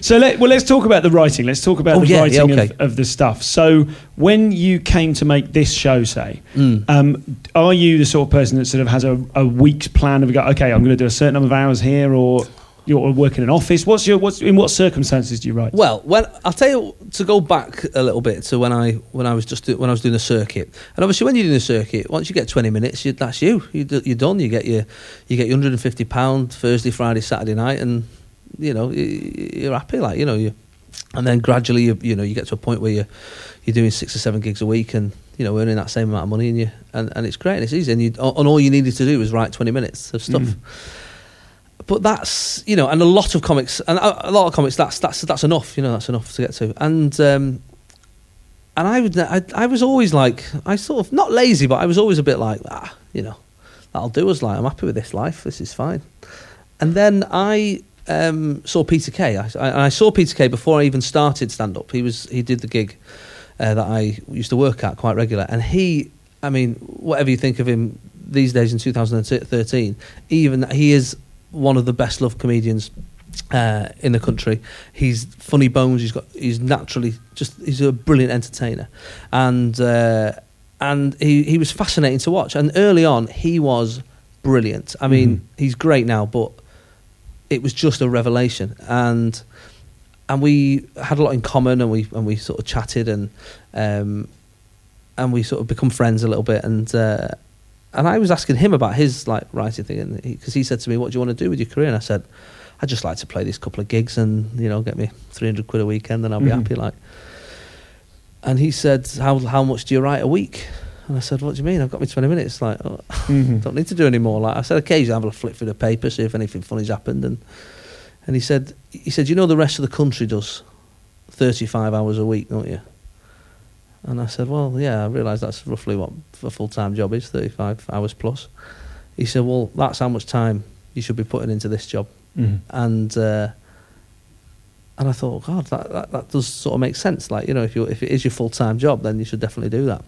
So let, well, let's talk about the writing. Let's talk about Oh, the yeah, writing yeah, okay. of, of the stuff. So when you came to make this show, say, Mm. um, are you the sort of person that sort of has a, a week's plan of go, okay, I'm going to do a certain number of hours here, or you're working in an office? What's your what's in what circumstances do you write? Well, when I'll tell you to go back a little bit to when I when I was just do, when I was doing the circuit, and obviously when you're doing the circuit, once you get 20 minutes, you, that's you. you. You're done. You get your you get your 150 pound Thursday, Friday, Saturday night, and you know you're happy. Like you know you, and then gradually you you know you get to a point where you you're doing six or seven gigs a week and you know earning that same amount of money and you and, and it's great and it's easy and you and all you needed to do was write 20 minutes of stuff. Mm. But that's you know, and a lot of comics, and a, lot of comics. That's that's that's enough. You know, that's enough to get to. And um, and I would, I, I was always like, I sort of not lazy, but I was always a bit like, ah, you know, that'll do us. Like, I'm happy with this life. This is fine. And then I um, saw Peter Kay. I, I, I saw Peter Kay before I even started stand up. He was he did the gig uh, that I used to work at quite regular, and he, I mean, whatever you think of him these days in 2013, even he is one of the best loved comedians uh, in the country. He's funny bones. He's got. He's naturally just. He's a brilliant entertainer, and uh, and he he was fascinating to watch. And early on, he was brilliant. I mean, Mhm. he's great now, but it was just a revelation. And and we had a lot in common, and we and we sort of chatted, and um, and we sort of become friends a little bit, and uh, and I was asking him about his like writing thing, and because he, he said to me, "What do you want to do with your career?" And I said, "I'd just like to play these couple of gigs, and you know, get me three hundred quid a weekend, and I'll be Mhm. happy." Like, and he said, "How how much do you write a week?" And I said, "What do you mean? I've got me twenty minutes. Like, oh, Mhm. don't need to do any more." Like I said, occasionally I have a flip through the paper, see if anything funny's happened, and and he said, he said, "You know, the rest of the country does thirty five hours a week, don't you?" And I said, "Well, yeah, I realise that's roughly what a full time job is, thirty five hours plus." He said, "Well, that's how much time you should be putting into this job." Mhm. and uh, and I thought, God, that, that that does sort of make sense. Like you know, if you if it is your full time job, then you should definitely do that.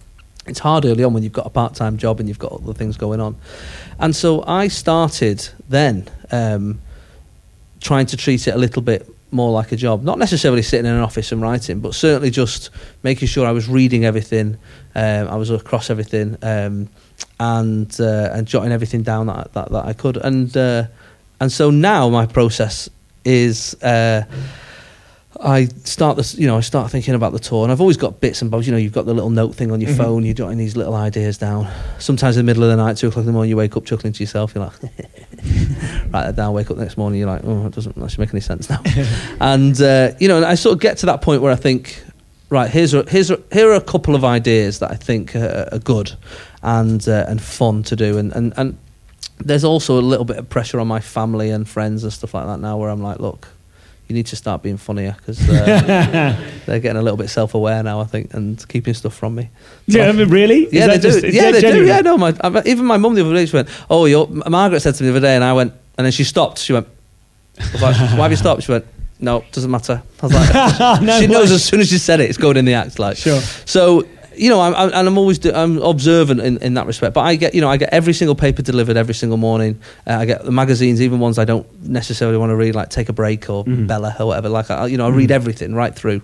It's hard early on when you've got a part time job and you've got other things going on, and so I started then um, trying to treat it a little bit more like a job. Not necessarily sitting in an office and writing, but certainly just making sure I was reading everything, um, I was across everything, um, and uh, and jotting everything down that that, that I could. And uh, and so now my process is. Uh, I start this, you know, I start thinking about the tour, and I've always got bits and bobs. You know, you've got the little note thing on your Mhm. phone. You're jotting these little ideas down. Sometimes in the middle of the night, two o'clock in the morning, you wake up chuckling to yourself. You're like, write that down. Wake up the next morning, you're like, oh, it doesn't actually make any sense now. and uh, you know, and I sort of get to that point where I think, right, here's a, here's a, here are a couple of ideas that I think are, are good and uh, and fun to do, and and and there's also a little bit of pressure on my family and friends and stuff like that now, where I'm like, look. You need to start being funnier because uh, they're getting a little bit self-aware now, I think, and keeping stuff from me. Yeah, I mean, really? Yeah, they that do. yeah, they do. Yeah, no, my, I, even my mum the other day she went, "Oh, your Margaret said to me the other day," and I went, and then she stopped. She went, like, "Why have you stopped?" She went, "No, doesn't matter." I was like, No "She knows as soon as she said it, it's going in the act." Like, Sure. So you know, I'm, I'm and I'm always do, I'm observant in, in that respect. But I get you know I get every single paper delivered every single morning. Uh, I get the magazines, even ones I don't necessarily want to read, like Take a Break or Mhm. Bella or whatever. Like I, you know, I read Mhm. everything right through.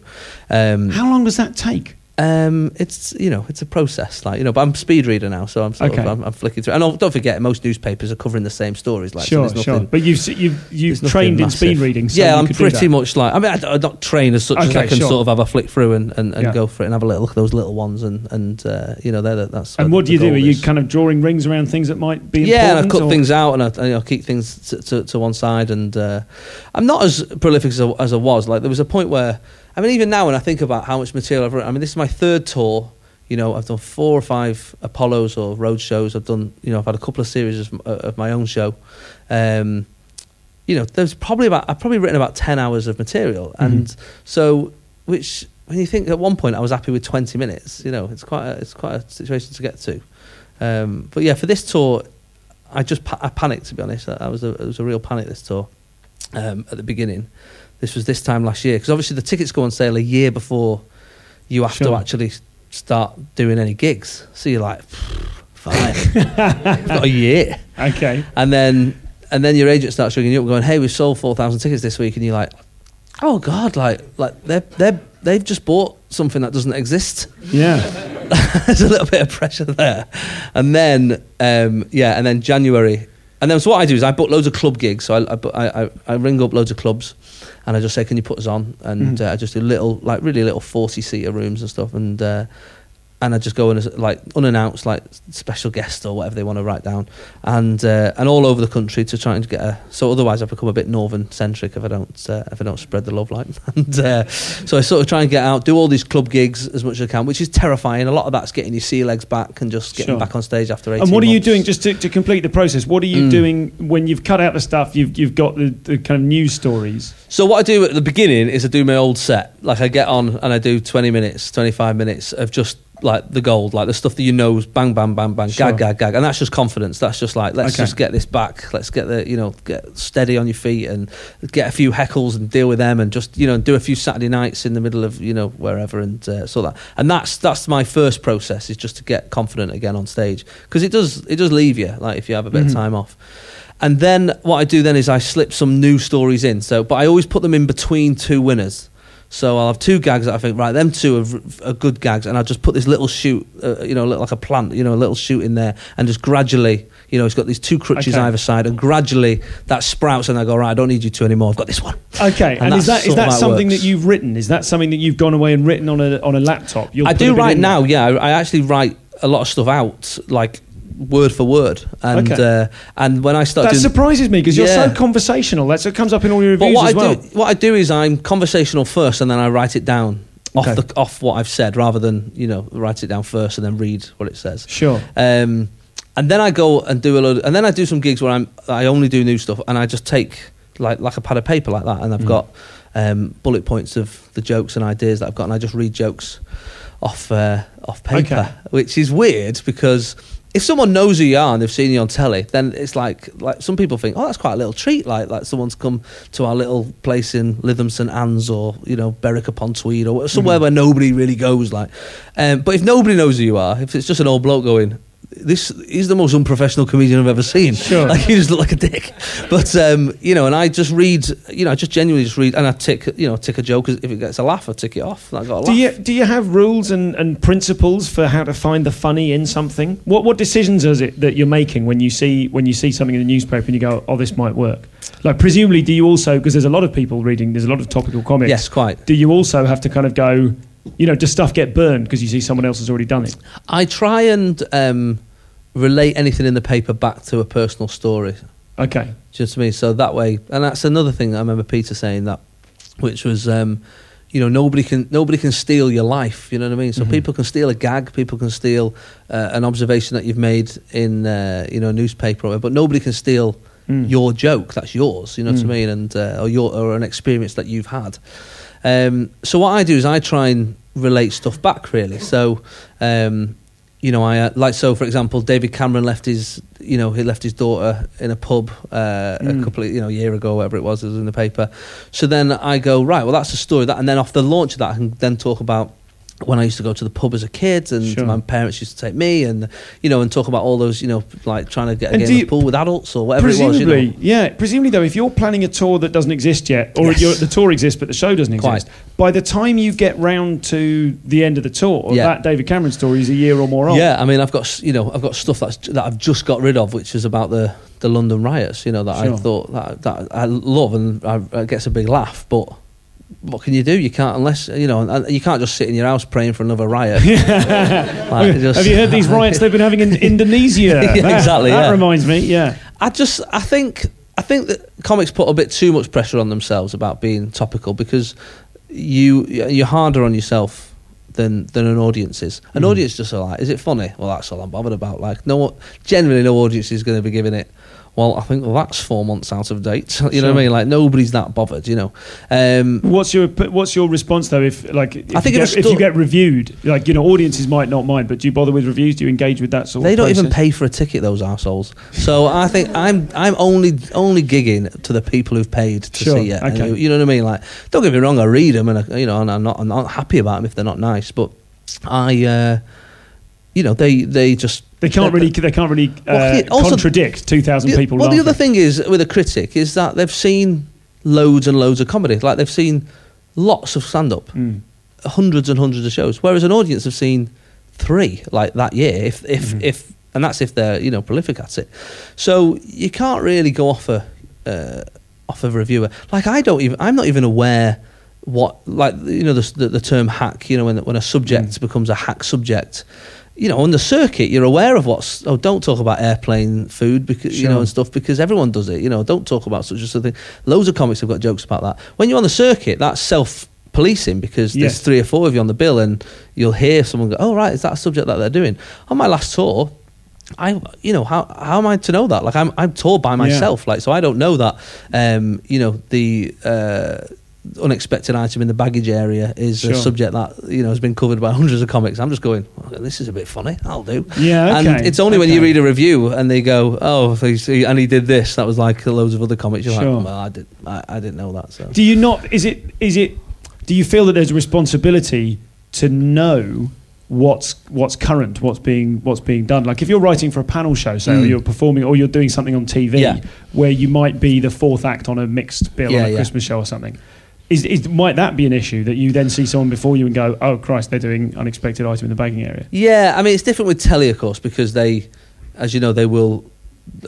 Um, How long does that take? Um, it's you know it's a process, like you know. But I'm a speed reader now, so I'm sort Okay. of I'm, I'm flicking through. And don't- don't forget, most newspapers are covering the same stories. Like so sure, sure. nothing, But you've you've you've trained in speed reading. So yeah, you I'm pretty much like. I mean, I, am not trained as such as I can sure. sort of have a flick through and, and, and Yeah. go for it and have a little look at those little ones and and uh, you know they're, that's. And what do you do? goal Are you kind of drawing rings around things that might be yeah, and I cut or- things out and I, you know, keep things to, to, to one side. And uh, I'm not as prolific as I, as I was. Like there was a point where, I mean, even now when I think about how much material I've written, I mean, this is my third tour. You know, I've done four or five Apollos or road shows. I've done, you know, I've had a couple of series of, of my own show. Um, you know, there's probably about I've probably written about ten hours of material, and so which when you think at one point I was happy with twenty minutes, you know, it's quite a, it's quite a situation to get to. Um, but yeah, for this tour, I just pa- I panicked to be honest. I was a, it was a real panic this tour um, at the beginning. This was this time last year because obviously the tickets go on sale a year before you have to actually start doing any gigs. So you're like, fine, got a year, Okay. and then and then your agent starts ringing you up, going, "Hey, we've sold four thousand tickets this week," and you're like, "Oh God, like like they're they they've just bought something that doesn't exist." Yeah. There's a little bit of pressure there, and then um, yeah, and then January, and then so what I do is I book loads of club gigs. So I, I, I- I ring up loads of clubs, and I just say, "Can you put us on?" And Mhm. uh, I just do little like really little forty seater rooms and stuff, and uh, and I just go in as like unannounced like special guest or whatever they want to write down, and uh, and all over the country to try and get a. So otherwise, I become a bit northern centric if I don't uh, if I don't spread the love like. and uh, so I sort of try and get out, do all these club gigs as much as I can, which is terrifying. A lot of that's getting your sea legs back and just getting Sure. back on stage after eighteen. And what are you doing just to, to complete the process? What are you Mm. doing when you've cut out the stuff? You've you've got the, the kind of news stories. So what I do at the beginning is I do my old set. Like I get on and I do 20 minutes, 25 minutes of just like the gold, like the stuff that you know is bang, bang, bang, bang, Sure. gag, gag, gag. And that's just confidence. That's just like, let's Okay. just get this back. Let's get the, you know, get steady on your feet and get a few heckles and deal with them and just, you know, do a few Saturday nights in the middle of, you know, wherever and uh, so that. And that's, that's my first process is just to get confident again on stage. Because it does, it does leave you, like if you have a bit Mhm. of time off. And then what I do then is I slip some new stories in. So, but I always put them in between two winners. So I'll have two gags that I think right, them two are, are good gags, and I'll just put this little shoot, uh, you know, like a plant, you know, a little shoot in there, and just gradually You know, it's got these two crutches Okay. either side, and gradually that sprouts, and I go, right, I don't need you two anymore. I've got this one. Okay, and, And is that is that something works. that you've written? Is that something that you've gone away and written on a on a laptop? You'll I do right now. there? Yeah, I, I actually write a lot of stuff out, like word for word, and Okay. uh, and when I start That doing surprises me because you're so conversational. That's it comes up in all your But reviews what as I well. do, what I do is I'm conversational first, and then I write it down off Okay. the off what I've said, rather than you know write it down first and then read what it says. Sure. Um, and then I go and do a load, and then I do some gigs where I'm I only do new stuff, and I just take like like a pad of paper like that, and I've Mm. got um, bullet points of the jokes and ideas that I've got, and I just read jokes off uh, off paper, Okay. which is weird because. If someone knows who you are and they've seen you on telly, then it's like like some people think, oh, that's quite a little treat. Like like someone's come to our little place in Lytham St Anne's or you know Berwick upon Tweed or somewhere Mm-hmm. where nobody really goes. Like, um, but if nobody knows who you are, if it's just an old bloke going, this he's the most unprofessional comedian I've ever seen. Sure. Like you just look like a dick. But um, you know, and I just read, you know, I just genuinely just read, and I tick, you know, tick a joke. If it gets a laugh, I tick it off. I got a laugh. Do you do you have rules and, and principles for how to find the funny in something? What what decisions is it that you're making when you see when you see something in the newspaper and you go, oh, this might work? Like presumably, do you also because there's a lot of people reading, there's a lot of topical comics. Yes, quite. Do you also have to kind of go, you know, does stuff get burned because you see someone else has already done it? I try and um, relate anything in the paper back to a personal story. Okay. Do you know what I mean? So that way, and that's another thing I remember Peter saying that, which was, um, you know, nobody can nobody can steal your life. You know what I mean? So Mhm. people can steal a gag, people can steal uh, an observation that you've made in uh, you know a newspaper, or whatever, but nobody can steal Mm. your joke. That's yours. You know what I Mm. mean? And uh, or your or an experience that you've had. Um, so what I do is I try and relate stuff back really. So. Um, you know, I uh, like so. For example, David Cameron left his, you know, he left his daughter in a pub uh, Mm. a couple of, you know, a year ago, whatever it was, it was in the paper. So then I go right. Well, that's a story. That and then off the launch of that, I can then talk about when I used to go to the pub as a kid, and Sure. my parents used to take me, and you know, and talk about all those, you know, like trying to get a And game do of pool with adults or whatever it was. You Presumably, know. yeah. Presumably, though, if you're planning a tour that doesn't exist yet, or Yes. you're, the tour exists but the show doesn't Quite. exist, by the time you get round to the end of the tour, Yeah. that David Cameron story is a year or more old. Yeah, I mean, I've got you know, I've got stuff that's that I've just got rid of, which is about the the London riots. You know, that Sure. I thought that that I love and I, it gets a big laugh, but. What can you do? You can't unless you know. You can't just sit in your house praying for another riot. Like, just- Have you heard these riots they've been having in Indonesia? Yeah, That- exactly, That yeah. reminds me. Yeah. I just, I think, I think that comics put a bit too much pressure on themselves about being topical because you you're harder on yourself than than an audience is. An Mhm. audience just are like, is it funny? Well, that's all I'm bothered about. Like, no, generally, no audience is going to be giving it. Well, I think that's four months out of date. You know what I mean? Like nobody's that bothered. You know. Um, What's your What's your response though? If like if, I think you, if get, if you get reviewed, like you know, audiences might not mind, but do you bother with reviews? Do you engage with that sort? They of don't even pay for a ticket, those assholes. So I think I'm I'm only only gigging to the people who've paid to Sure, see it. Okay. you, you know what I mean? Like, don't get me wrong, I read them and I, you know, and I'm not I'm not happy about them if they're not nice. But I, uh, you know, they they just They can't really. They can't really uh, Well, also- contradict two thousand people. Well, the other thing is with a critic is that they've seen loads and loads of comedy. Like they've seen lots of stand up, Mm. hundreds and hundreds of shows. Whereas an audience have seen three like that year, if if Mhm. if, and that's if they're you know prolific at it. So you can't really go off a uh, off of a reviewer. Like I don't even. I'm not even aware what like you know the the, the term hack. You know when when a subject Mm. becomes a hack subject. You know, on the circuit, you're aware of what's. Oh, don't talk about airplane food because you know and stuff because everyone does it. You know, don't talk about such a thing. Loads of comics have got jokes about that. When you're on the circuit, that's self policing because there's three or four of you on the bill, and you'll hear someone go, "Oh, right, is that a subject that they're doing?" On my last tour, I, you know, how how am I to know that? Like, I'm I'm toured by myself, like, so I don't know that. Um, you know, the uh, unexpected item in the baggage area is Sure. a subject that you know has been covered by hundreds of comics. I'm just going, "Oh, this is a bit funny. I'll do. Yeah, okay. And it's only when you read a review and they go, "Oh, and he did this." That was like loads of other comics. You're Sure. like, "Well, I did. I, I didn't know that." So Do you not? Is it? Is it? Do you feel that there's a responsibility to know what's what's current, what's being what's being done? Like if you're writing for a panel show, say, or Mm. you're performing, or you're doing something on TV, Yeah. where you might be the fourth act on a mixed bill Yeah, on a yeah. Christmas show or something. Is, is might that be an issue that you then see someone before you and go, oh Christ, they're doing unexpected item in the bagging area? Yeah, I mean it's different with telly, of course, because they, as you know, they will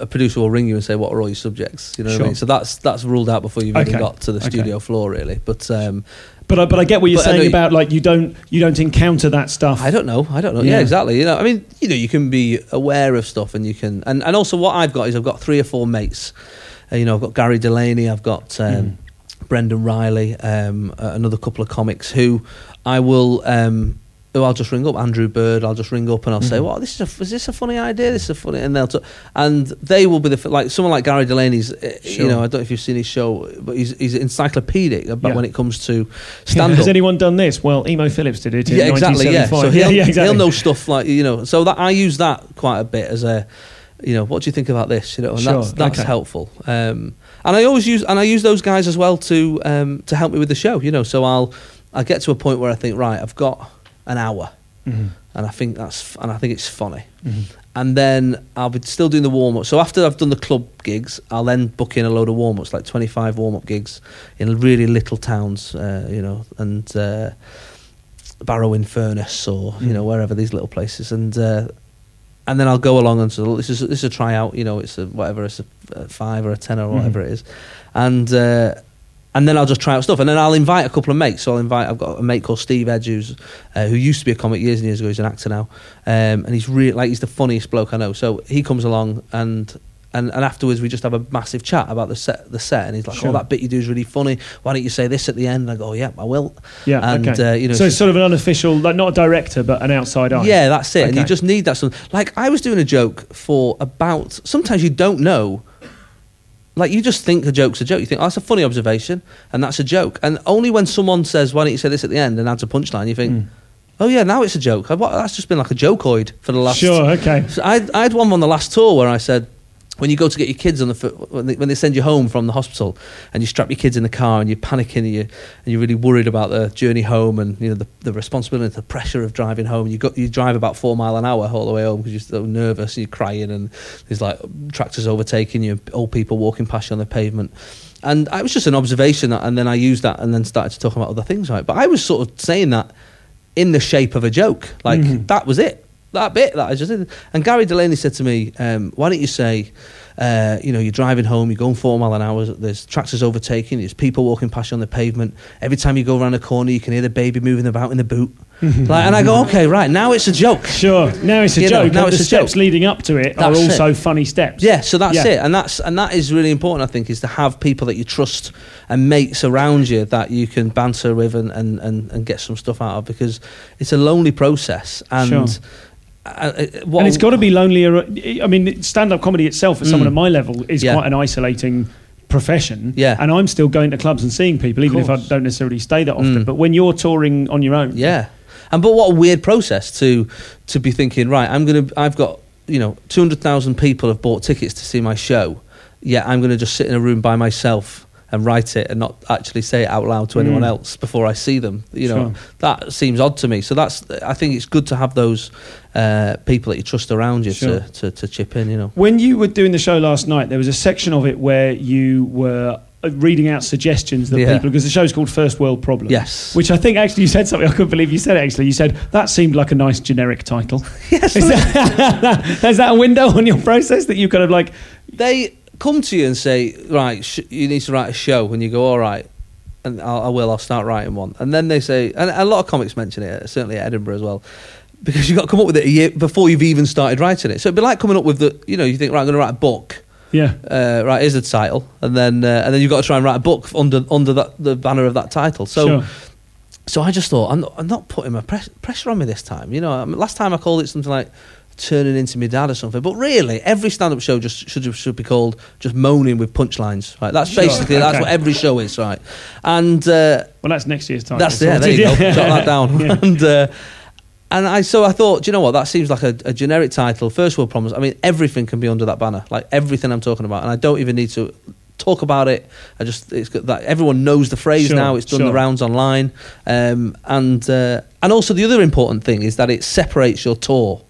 a producer will ring you and say, "What are all your subjects?" You know what I mean? So that's that's ruled out before you've Okay. even got to the Okay. studio floor, really. But um, But I, but I get what you're saying about like you don't you don't encounter that stuff. I don't know. I don't know. Yeah. Yeah. exactly. You know, I mean, you know, you can be aware of stuff, and you can, and, and also what I've got is I've got three or four mates. Uh, you know, I've got Gary Delaney, I've got um, Hmm. Brendan Riley, um, uh, another couple of comics who I will. Um, who I'll just ring up Andrew Bird. I'll just ring up and I'll say, Mhm. "What this is? A, is this a funny idea? This is a funny." And they'll, t- and they will be the like someone like Gary Delaney's. uh, Sure. You know, I don't know if you've seen his show, but he's he's encyclopedic about Yeah. when it comes to stand Has anyone done this? Well, Emo Philips did it. In Yeah, exactly. Yeah, so he'll, yeah, exactly. he'll know stuff like you know. So that I use that quite a bit as a, you know, what do you think about this? You know, and Sure, that's that's okay. helpful. Um, and I always use and I use those guys as well to um, to help me with the show. You know, so I'll I get to a point where I think right, I've got an hour, Mhm. and I think that's and I think it's funny. Mhm. And then I'll be still doing the warm up. So after I've done the club gigs, I'll then book in a load of warm ups, like 25 warm up gigs in really little towns, uh, you know, and uh, Barrow in Furness or, you Mm. know, wherever these little places. And uh, and then I'll go along and say, "Look, this is, this is a tryout, you know, it's a whatever, it's a, a five or a ten or Mhm. whatever it is. And uh, and then I'll just try out stuff, and then I'll invite a couple of mates. So I'll invite. I've got a mate called Steve Edge, who's uh, who used to be a comic years and years ago. He's an actor now, um, and he's really like he's the funniest bloke I know. So he comes along, and and and afterwards we just have a massive chat about the set. The set, and he's like, Sure. "Oh, that bit you do is really funny. Why don't you say this at the end?" And I go, "Oh, "Yeah, I will." Yeah, And, okay. uh, you know, so it's sort of an unofficial, like not a director, but an outside eye. Yeah, that's it. And you just need that. Some, like I was doing a joke for about. Sometimes you don't know. Like you just think a joke's a joke. You think oh, that's a funny observation, and that's a joke. And only when someone says, "Why don't you say this at the end?" and adds a punchline, you think, Mm. "Oh yeah, now it's a joke." I, what, that's just been like a jokeoid for the last. Sure, okay. So I, I had one on the last tour where I said, when you go to get your kids on the when they, when they send you home from the hospital and you strap your kids in the car and you're panicking and you and you're really worried about the journey home and you know the, the responsibility the pressure of driving home you got you drive about four mile an hour all the way home because you're so nervous and you're crying and there's like tractors overtaking you old people walking past you on the pavement. And it was just an observation that, and then I used that and then started to talk about other things right? But I was sort of saying that in the shape of a joke. Like Mhm. that was it that bit that I just did. And Gary Delaney said to me, um, "Why don't you say, uh, you know, you're driving home, you're going four mile an hour, there's tractors overtaking, there's people walking past you on the pavement. Every time you go around a corner, you can hear the baby moving about in the boot. like, and I go, okay, right, now it's a joke. Sure. Now it's a You know, joke. now it's the a steps joke. leading up to it are That's it. also funny steps. Yeah, so that's Yeah. it, and that's and that is really important. I think is to have people that you trust and mates around you that you can banter with and and, and, and get some stuff out of because it's a lonely process and. Sure. Uh, uh, what and it's got to be lonelier. I mean, stand-up comedy itself, at someone Mm. at my level, is Yeah. quite an isolating profession. Yeah. And I'm still going to clubs and seeing people, even if I don't necessarily stay that often. Mm. But when you're touring on your own, Yeah, and but what a weird process to to be thinking. Right, I'm gonna. I've got you know two hundred thousand people have bought tickets to see my show. Yeah, I'm gonna just sit in a room by myself and write it and not actually say it out loud to anyone Mm. else before I see them. You know, Sure. that seems odd to me. So that's. I think it's good to have those uh, people that you trust around you Sure. to, to to chip in. You know. When you were doing the show last night, there was a section of it where you were uh, reading out suggestions that Yeah. people, because the show's called First World Problem. Yes. Which I think actually you said something, I couldn't believe you said it actually. You said, that seemed like a nice generic title. Yes. Is that, is that a window on your process that you kind of like, they come to you and say, right, sh- you need to write a show, and you go, all right, and I'll, I will, I'll start writing one. And then they say, and a lot of comics mention it, certainly at Edinburgh as well, because you've got to come up with it a year before you've even started writing it. So it'd be like coming up with the, you know, you think, right, I'm going to write a book. yeah, Uh, right, here's the title, and then uh, and then you've got to try and write a book under under that the banner of that title. So sure. so I just thought I'm not, I'm not putting my press, pressure on me this time. You know, I mean, last time I called it something like turning into my dad or something. But really, every stand-up show just should should be called just moaning with punchlines. Right? That's Sure, basically that's what every show is. Right? And uh, Well, that's next year's time. that's yeah. There you go. Jot that down. Yeah. and uh, and I so I thought, do you know what? That seems like a, a generic title. First world problems. I mean, everything can be under that banner. Like everything I'm talking about, and I don't even need to talk about it. I just it's got that everyone knows the phrase Sure, now. It's done the rounds online, um, and uh, and also the other important thing is that it separates your tour.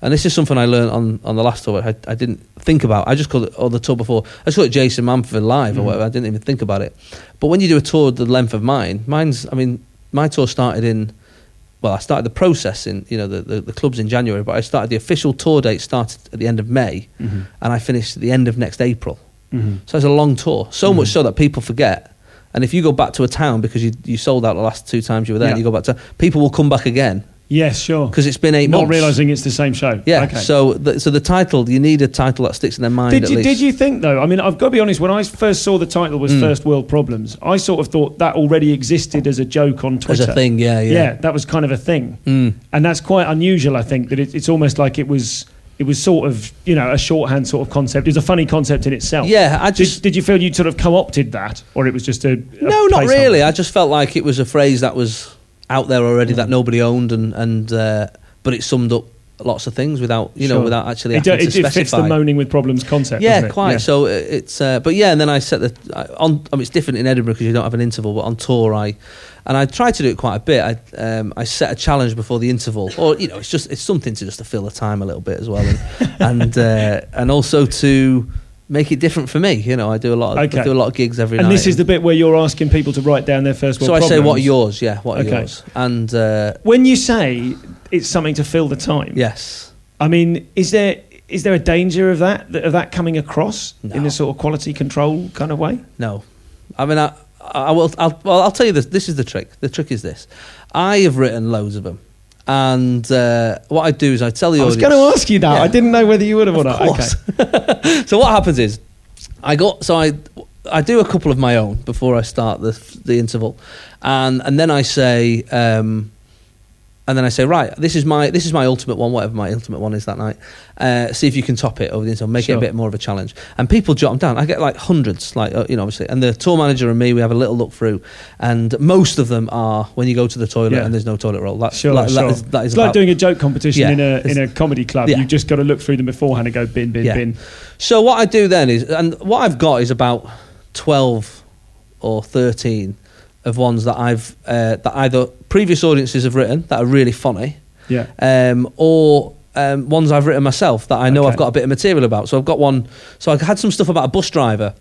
And this is something I learned on, on the last tour. I, I didn't think about. I just called it the tour before. I just called it Jason Manford live or Mm. whatever. I didn't even think about it. But when you do a tour the length of mine, mine's. I mean, my tour started in well, I started the process in you know the, the, the clubs in January, but I started the official tour date started at the end of May, Mm-hmm. and I finished at the end of next April. So it's a long tour, so Mm-hmm. much so that people forget. And if you go back to a town because you you sold out the last two times you were there, Yeah. and you go back to people will come back again Yes, sure. because it's been eight Not months. realizing it's the same show. Yeah. Okay. So the, so the title you need a title that sticks in their mind. Did at you, least. did you think though? I mean, I've got to be honest. When I first saw the title Mm. was First World Problems, I sort of thought that already existed as a joke on Twitter. As a thing, yeah, yeah. Yeah, that was kind of a thing, Mm. and that's quite unusual. I think that it, it's almost like it was. It was sort of, you know, a shorthand sort of concept. It was a funny concept in itself. Yeah, I Did, just did you feel you sort of co-opted that, or it was just a, a no, not really. I just felt like it was a phrase that was out there already that nobody owned, and and uh, but it summed up lots of things without you know without actually It, having it, fits the moaning with problems concept. yeah, quite. So uh, it's uh, but yeah, and then I set the I, on. I mean, it's different in Edinburgh because you don't have an interval, but on tour I. And I try to do it quite a bit. I um, I set a challenge before the interval, or you know, it's just it's something to just to fill the time a little bit as well, and and, uh, and also to make it different for me. You know, I do a lot of Okay. I do a lot of gigs every and night. And this is the bit where you're asking people to write down their first world so I say, what are yours? Yeah, what are Okay. yours? And uh, When you say it's something to fill the time, yes, I mean, is there is there a danger of that of that coming across in No. a sort of quality control kind of way? no. I mean, I, I will. I'll, well, I'll tell you this. This is the trick. The trick is this. I have written loads of them, and uh, what I do is I tell the I was audience. going to ask you that. Yeah. I didn't know whether you would have or not. Okay. so what happens is, I got so I I do a couple of my own before I start the the interval, and and then I say. Um, and then I say, right, this is my this is my ultimate one, whatever my ultimate one is that night. Uh, see if you can top it over the interval, make it a bit more of a challenge. And people jot them down. I get like hundreds, like uh, you know, obviously. And the tour manager and me, we have a little look through, and most of them are when you go to the toilet Yeah. and there's no toilet roll. That's Sure, like, sure. That is, that is it's like doing a joke competition Yeah. in a in a comedy club. Yeah. You've just got to look through them beforehand and go bin bin bin. So what I do then is, and what I've got is about twelve or thirteen of ones that I've uh, that either previous audiences have written that are really funny, Yeah. um, or um, ones I've written myself that I know Okay. I've got a bit of material about. So I've got one. So I had some stuff about a bus driver.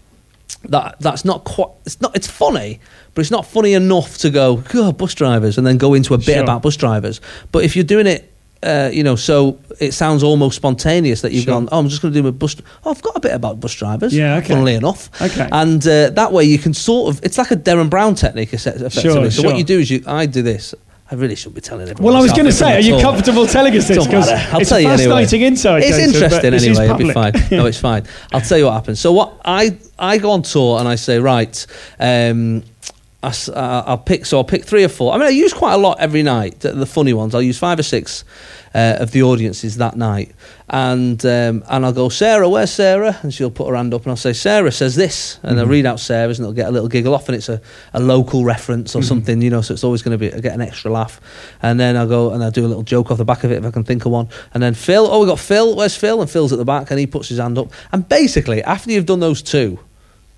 That that's not quite. It's not. It's funny, but it's not funny enough to go. God, bus drivers, and then go into a bit Sure. about bus drivers. But if you're doing it. Uh, you know, so it sounds almost spontaneous that you've Sure. gone. Oh, I'm just going to do my bus. Oh, I've got a bit about bus drivers. Yeah, okay. Funnily enough. Okay. And uh, that way you can sort of. It's like a Derren Brown technique, effectively. Sure, so sure. what you do is you. I do this. I really shouldn't be telling everyone. Well, I was going to say, are you comfortable telling us this? Because. I'll it's tell you anyway. fascinating insight. It's Jason, interesting anyway. It'll be fine. No, it's fine. I'll tell you what happens. So what I I go on tour and I say right. Um, I, s- uh, I'll pick so I'll pick three or four. I mean, I use quite a lot every night. The, funny ones. I'll use five or six uh, of the audiences that night, and um, and I'll go Sarah. Where's Sarah? And she'll put her hand up, and I'll say Sarah says this, and Mm-hmm. I'll read out Sarah's, and it'll get a little giggle off, and it's a, a local reference Mm-hmm. or something, you know. So it's always going to be I get an extra laugh, and then I'll go and I'll do a little joke off the back of it if I can think of one, and then Phil. Oh, we got Phil. Where's Phil? And Phil's at the back, and he puts his hand up, and basically after you've done those two.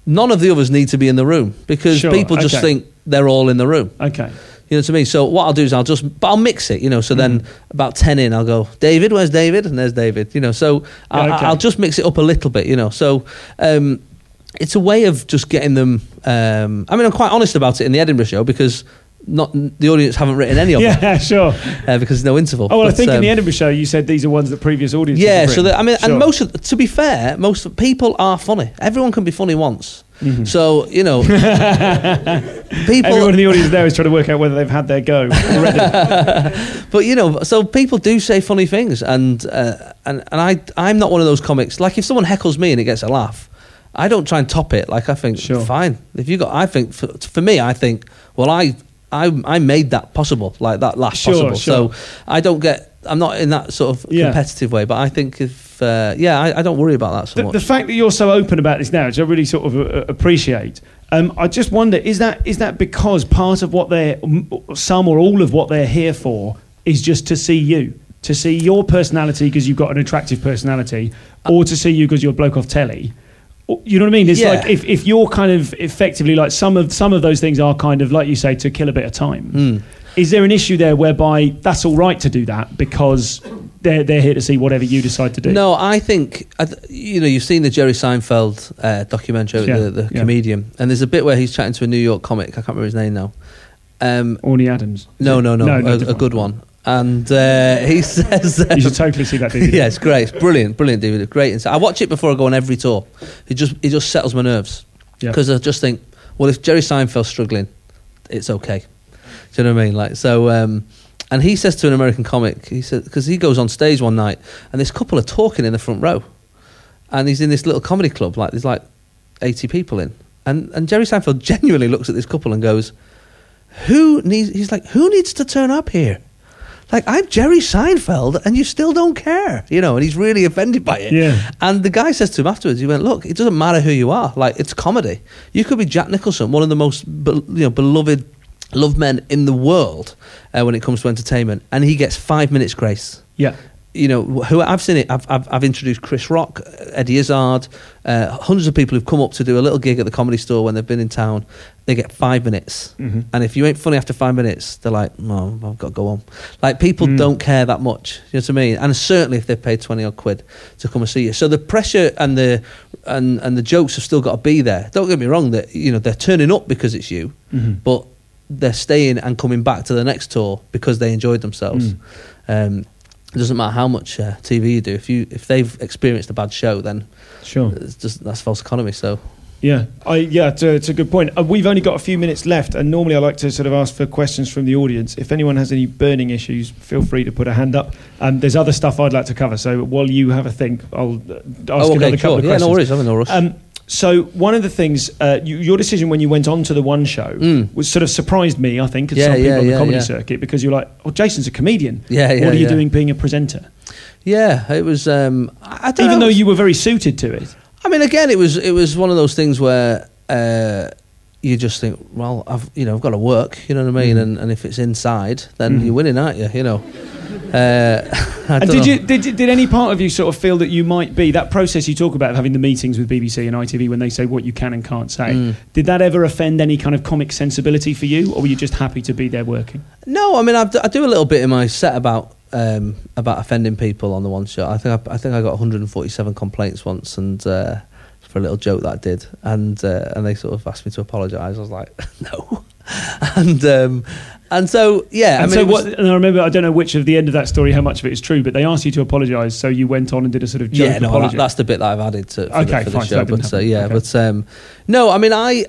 None of the others need to be in the room because Sure, people just okay. think they're all in the room. Okay. You know what I mean? So what I'll do is I'll just, but I'll mix it. You know, so then about ten in, I'll go, David, where's David? And there's David. You know, so I, Yeah, okay. I'll just mix it up a little bit. You know, so um, it's a way of just getting them. Um, I mean, I'm quite honest about it in the Edinburgh show because not the audience haven't written any of them Yeah, sure. uh, because there's no interval. Oh, well, I But, think in um, the Edinburgh show, you said these are ones that previous audiences. yeah, so that, I mean, Sure. and most of, to be fair, most people are funny. Everyone can be funny once. Mm-hmm. So you know, people. Everyone in the audience there is trying to work out whether they've had their go already. But you know, so people do say funny things, and uh, and and I I'm not one of those comics. Like if someone heckles me and it gets a laugh, I don't try and top it. Like I think Sure. fine. If you got, I think for, for me, I think well, I I I made that possible, like that last Sure, possible. sure. So I don't get. I'm not in that sort of Yeah. competitive way, but I think if uh, yeah, I, I don't worry about that so the, much. the fact that you're so open about this now, which I really sort of uh, appreciate. Um, I just wonder is that is that because part of what they're some or all of what they're here for is just to see you, to see your personality because you've got an attractive personality, or to see you because you're a bloke off telly. You know what I mean? It's Yeah. like if, if you're kind of effectively like some of some of those things are kind of like you say to kill a bit of time. Hmm. Is there an issue there whereby that's all right to do that because they're they're here to see whatever you decide to do? No, I think you know you've seen the Jerry Seinfeld uh, documentary, Yeah, the, the yeah. comedian, and there's a bit where he's chatting to a New York comic. I can't remember his name now, Um, Orny Adams. no, no, no, no, a, a good one. And uh, he says, You should totally see that. DVD. yeah, it's great, it's brilliant, brilliant, David, great. insight. I watch it before I go on every tour. It just it just settles my nerves Yeah. because I just think, well, if Jerry Seinfeld's struggling, it's okay. Do you know what I mean? Like so. Um, and he says to an American comic, he said because he goes on stage one night and this couple are talking in the front row, and he's in this little comedy club, like there's like eighty people in, and and Jerry Seinfeld genuinely looks at this couple and goes, "Who needs?" He's like, "Who needs to turn up here?" Like I'm Jerry Seinfeld, and you still don't care, you know. And he's really offended by it. Yeah. And the guy says to him afterwards, he went, "Look, it doesn't matter who you are. Like it's comedy. You could be Jack Nicholson, one of the most you know beloved loved men in the world uh, when it comes to entertainment, and he gets five minutes grace." Yeah. You know, who I've seen it. I've, I've, I've introduced Chris Rock, Eddie Izzard, uh, hundreds of people who've come up to do a little gig at the comedy store when they've been in town. They get five minutes, Mhm. and if you ain't funny after five minutes, they're like, "No, I've got to go on." Like people Mm. don't care that much. You know what I mean? And certainly if they've paid twenty odd quid to come and see you, so the pressure and the and and the jokes have still got to be there. Don't get me wrong; that you know they're turning up because it's you, Mhm. but they're staying and coming back to the next tour because they enjoyed themselves. Mm. Um, it doesn't matter how much uh, TV you do. If you if they've experienced a bad show, then Sure. it's just that's false economy. So Yeah, I, yeah, it's a, it's a good point. Uh, we've only got a few minutes left, and normally I like to sort of ask for questions from the audience. If anyone has any burning issues, feel free to put a hand up. Um, there's other stuff I'd like to cover, so while you have a think, I'll uh, ask oh, another okay, couple sure. of Yeah, questions. no worries. I'm in no rush. Um, so one of the things, uh, you, your decision when you went on to the one show Mm. was sort of surprised me. I think, as Yeah, some people yeah, on the yeah, comedy circuit, because you're like, "Oh, Jason's a comedian. Yeah, yeah, What are you doing being a presenter?" yeah, it was. Um, I, don't Even know. though you were very suited to it. I mean, again, it was it was one of those things where uh, you just think, well, I've you know I've got to work. You know what I mean? Mhm. And and if it's inside, then Mhm. you're winning, aren't you? You know. Uh, I And don't did know. you did, did any part of you sort of feel that you might be that process you talk about of having the meetings with BBC and ITV when they say what you can and can't say? Mm. Did that ever offend any kind of comic sensibility for you, or were you just happy to be there working? No, I mean I, I do a little bit in my set about um, about offending people on the one show. I think I, I think I got 147 complaints once, and uh, for a little joke that I did, and uh, and they sort of asked me to apologise. I was like, no, and um, and so yeah, I and mean, so was- what? And I remember I don't know which of the end of that story how much of it is true, but they asked you to apologise, so you went on and did a sort of joke yeah, no, apology. that's the bit that I've added to for Okay, the, for fine, so show. didn't But uh, happen. yeah, Okay. but um, no, I mean I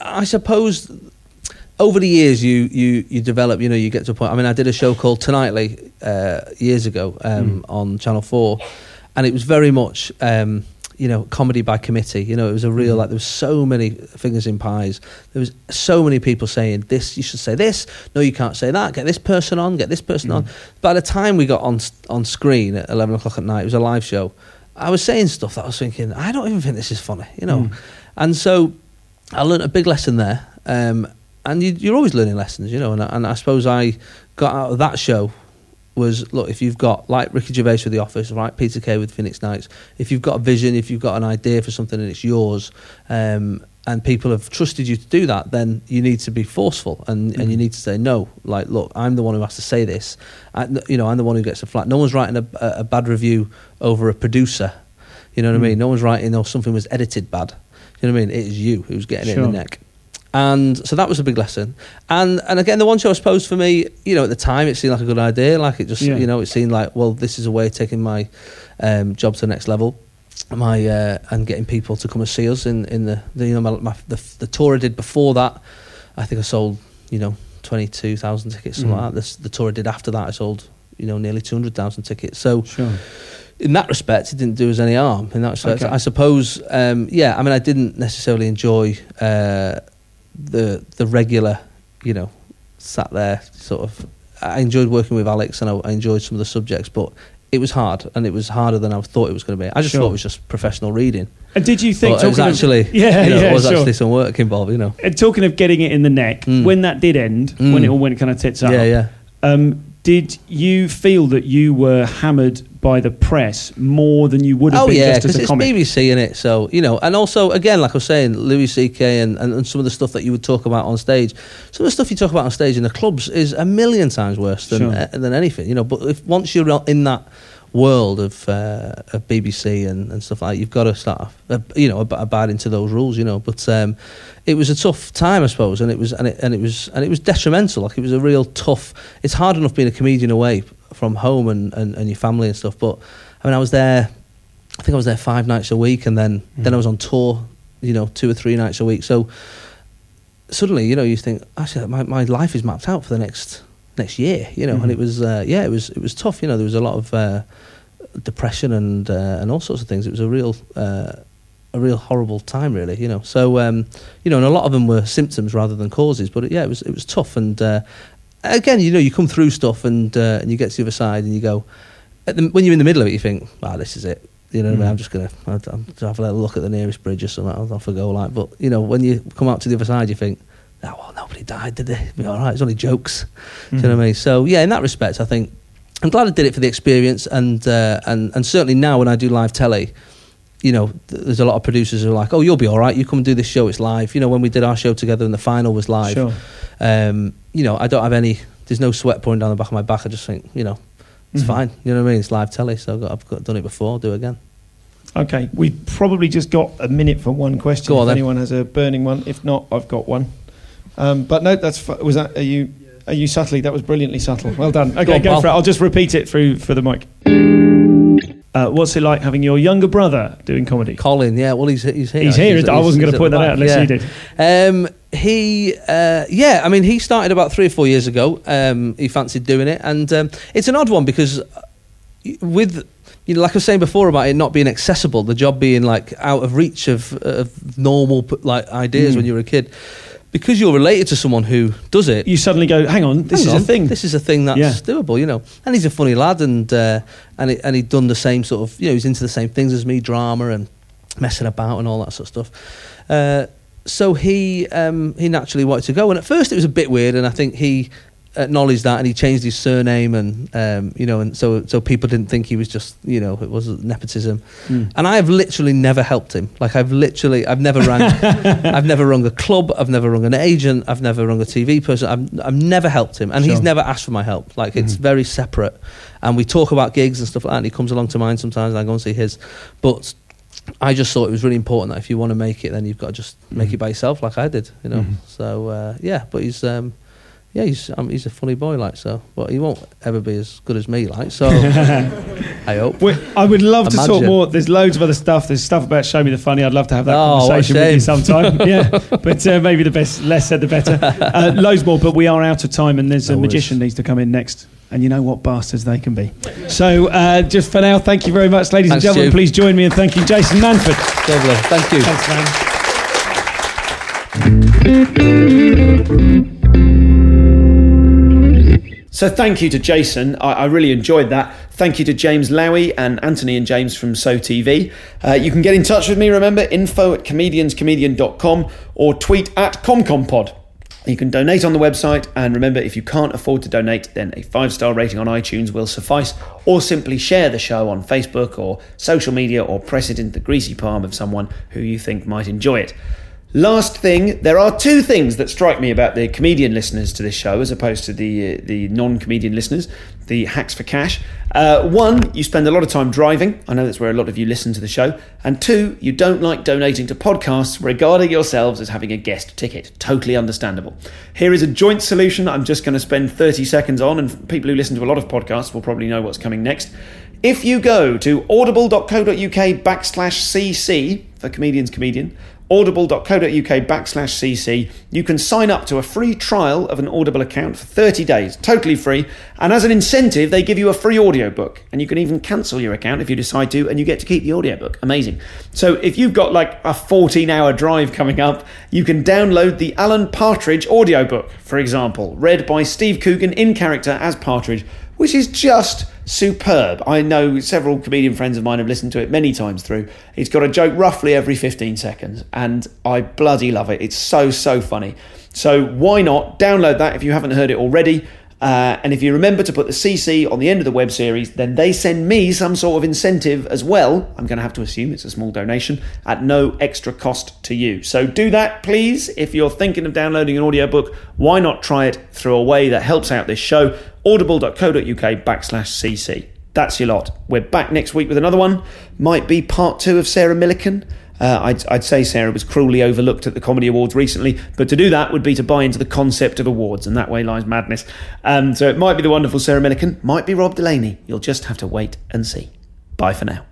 I suppose over the years you you you develop you know you get to a point i mean i did a show called tonightly uh, years ago um, on channel 4 and it was very much um, you know comedy by committee. You know it was a real like there was so many fingers in pies. There was so many people saying this you should say this. No you can't say that. Get this person on get this person on. By the time we got on on screen at 11 o'clock at night it was a live show. I was saying stuff that i was thinking i don't even think this is funny you know? Mm. and so I learned a big lesson there. Um, and you, you're always learning lessons, you know. And, and I suppose I got out of that show was look if you've got like Ricky Gervais with The Office, right? Peter Kay with Phoenix Nights. If you've got a vision, if you've got an idea for something and it's yours, um, and people have trusted you to do that, then you need to be forceful and, and you need to say no. Like, look, I'm the one who has to say this. I, you know, I'm the one who gets a flat. No one's writing a, a, bad review over a producer. You know what I Mm. mean? No one's writing, oh, something was edited bad. You know what I mean? It is you who's getting it in the neck. And so that was a big lesson. And and again, the one show I suppose for me, you know, at the time it seemed like a good idea. Like it just, Yeah. you know, it seemed like, well, this is a way of taking my um, job to the next level. My uh, and getting people to come and see us in in the, the you know my, my, the the tour I did before that. I think I sold you know twenty two thousand tickets something Mhm. like that. This, the tour I did after that, I sold you know nearly two hundred thousand tickets. So Sure. in that respect, it didn't do us any harm. In that respect, Okay. I suppose, um, yeah. I mean, I didn't necessarily enjoy uh, the the regular, you know, sat there sort of. I enjoyed working with Alex, and I, I enjoyed some of the subjects, but it was hard, and it was harder than I thought it was going to be. I just Sure. thought it was just professional reading, And did you think but it was talking of- actually, yeah, you know, yeah, there was sure. actually some work involved, you know. And talking of getting it in the neck, Mm. when that did end, Mm. when it all went kind of tits up, Yeah, yeah. Um, did you feel that you were hammered by the press more than you would have Oh been yeah, just as because a it's comic? BBC in it, so you know. And also, again, like I was saying, Louis C.K. And, and, and some of the stuff that you would talk about on stage, some of the stuff you talk about on stage in the clubs is a million times worse than Sure. uh, than anything, you know. But if once you're in that world of uh, of BBC and, and stuff like that, you've got to start, uh, you know, ab- abiding to those rules, you know. But um, it was a tough time, I suppose, and it was and it, and it was and it was detrimental. Like it was a real tough. It's hard enough being a comedian away from home and, and, and your family and stuff. But I mean, I was there. I think I was there five nights a week, and then Mm. then I was on tour, you know, two or three nights a week. So suddenly, you know, you think actually my, my life is mapped out for the next next year, you know, Mhm. and it was uh, yeah, it was it was tough. You know, there was a lot of uh, depression and uh, and all sorts of things. It was a real uh, a real horrible time, really. You know, so um, you know, and a lot of them were symptoms rather than causes. But yeah, it was it was tough. And uh, again, you know, you come through stuff and uh, and you get to the other side and you go. At the, when you're in the middle of it, you think, "Wow, this is it." You know what I mean? Mm. I'm just gonna I'll, I'll have a little look at the nearest bridge or something. I'll off I go. Like, but you know, when you come out to the other side, you think, "Oh, well, nobody died, did they? Be all right. It's only jokes." Do you know what I mean? So yeah, in that respect, I think I'm glad I did it for the experience, and uh, and and certainly now when I do live telly, you know, there's a lot of producers who are like, "Oh, you'll be all right. You come and do this show. It's live." You know, when we did our show together and the final was live, Sure. um, you know, I don't have any. There's no sweat pouring down the back of my back. I just think, you know, it's Mhm. fine. You know what I mean? It's live telly, so I've, got, I've got, done it before. I'll do it again. Okay, we've probably just got a minute for one question. Go on if then. anyone has a burning one, if not, I've got one. Um, but no, that's fu- was that. Are you are you subtly? That was brilliantly subtle. Well done. Okay, Go go, on, pal. for it. I'll just repeat it through for the mic. Uh, what's it like having your younger brother doing comedy? Colin, yeah, well, he's he's here. He's here. I wasn't going to point that back, out unless yeah. you did. Um, he, uh, yeah, I mean, he started about three or four years ago. Um, he fancied doing it, and um, it's an odd one because uh, with you know, like I was saying before about it not being accessible, the job being like out of reach of, of normal like ideas Mm. when you were a kid, because you're related to someone who does it. You suddenly go, hang on, this hang is on, a thing. This is a thing that's Yeah. doable, you know. And he's a funny lad, and uh, and he, and he'd done the same sort of, you know, he's into the same things as me, drama and messing about and all that sort of stuff. Uh, so he um, he naturally wanted to go, and at first it was a bit weird, and I think he acknowledged that, and he changed his surname, and um, you know, and so so people didn't think he was just, you know, it was nepotism. Mm. And I have literally never helped him. Like I've literally, I've never rang, I've never rung a club, I've never rung an agent, I've never rung a TV person. I've, I've never helped him, and he's never asked for my help. Like it's Mhm. very separate, and we talk about gigs and stuff like that. And he comes along to mine sometimes, and I go and see his. But I just thought it was really important that if you want to make it, then you've got to just make Mhm. it by yourself, like I did. You know. Mhm. So uh, yeah, but he's. Um, yeah, he's um, he's a funny boy, like so, but he won't ever be as good as me, like so. I hope. We- I would love to talk more. There's loads of other stuff. There's stuff about Show Me the Funny. I'd love to have that Oh, conversation with you sometime. yeah, but uh, maybe the best, less said the better. Uh, loads more, but we are out of time, and there's No a worries. magician needs to come in next. And you know what bastards they can be. So uh, just for now, thank you very much, ladies Thanks, and gentlemen. Please join me in thanking Jason Manford. Lovely. Thank you. Thanks, man. So thank you to Jason. I, I really enjoyed that. Thank you to James Lowy and Anthony and James from So TV. Uh, you can get in touch with me, remember, info at comedianscomedian.com or tweet at ComComPod. You can donate on the website, and remember, if you can't afford to donate, then a five star rating on iTunes will suffice, or simply share the show on Facebook or social media, or press it into the greasy palm of someone who you think might enjoy it. Last thing, there are two things that strike me about the comedian listeners to this show as opposed to the uh, the non-comedian listeners, the hacks for cash. Uh, one, you spend a lot of time driving. I know that's where a lot of you listen to the show. And two, you don't like donating to podcasts regarding yourselves as having a guest ticket. Totally understandable. Here is a joint solution I'm just going to spend 30 seconds on, and people who listen to a lot of podcasts will probably know what's coming next. If you go to audible.co.uk backslash cc for comedians comedian, audible.co.uk backslash cc, you can sign up to a free trial of an Audible account for 30 days, totally free. And as an incentive, they give you a free audiobook. And you can even cancel your account if you decide to, and you get to keep the audiobook. Amazing. So if you've got like a 14 hour drive coming up, you can download the Alan Partridge audiobook, for example, read by Steve Coogan in character as Partridge which is just superb. I know several comedian friends of mine have listened to it many times through. It's got a joke roughly every 15 seconds, and I bloody love it. It's so, so funny. So, why not download that if you haven't heard it already? Uh, and if you remember to put the CC on the end of the web series, then they send me some sort of incentive as well. I'm going to have to assume it's a small donation at no extra cost to you. So do that, please. If you're thinking of downloading an audiobook, why not try it through a way that helps out this show? Audible.co.uk backslash CC. That's your lot. We're back next week with another one. Might be part two of Sarah Millican. Uh, I'd, I'd say Sarah was cruelly overlooked at the Comedy Awards recently, but to do that would be to buy into the concept of awards, and that way lies madness. Um, so it might be the wonderful Sarah Millican, might be Rob Delaney. You'll just have to wait and see. Bye for now.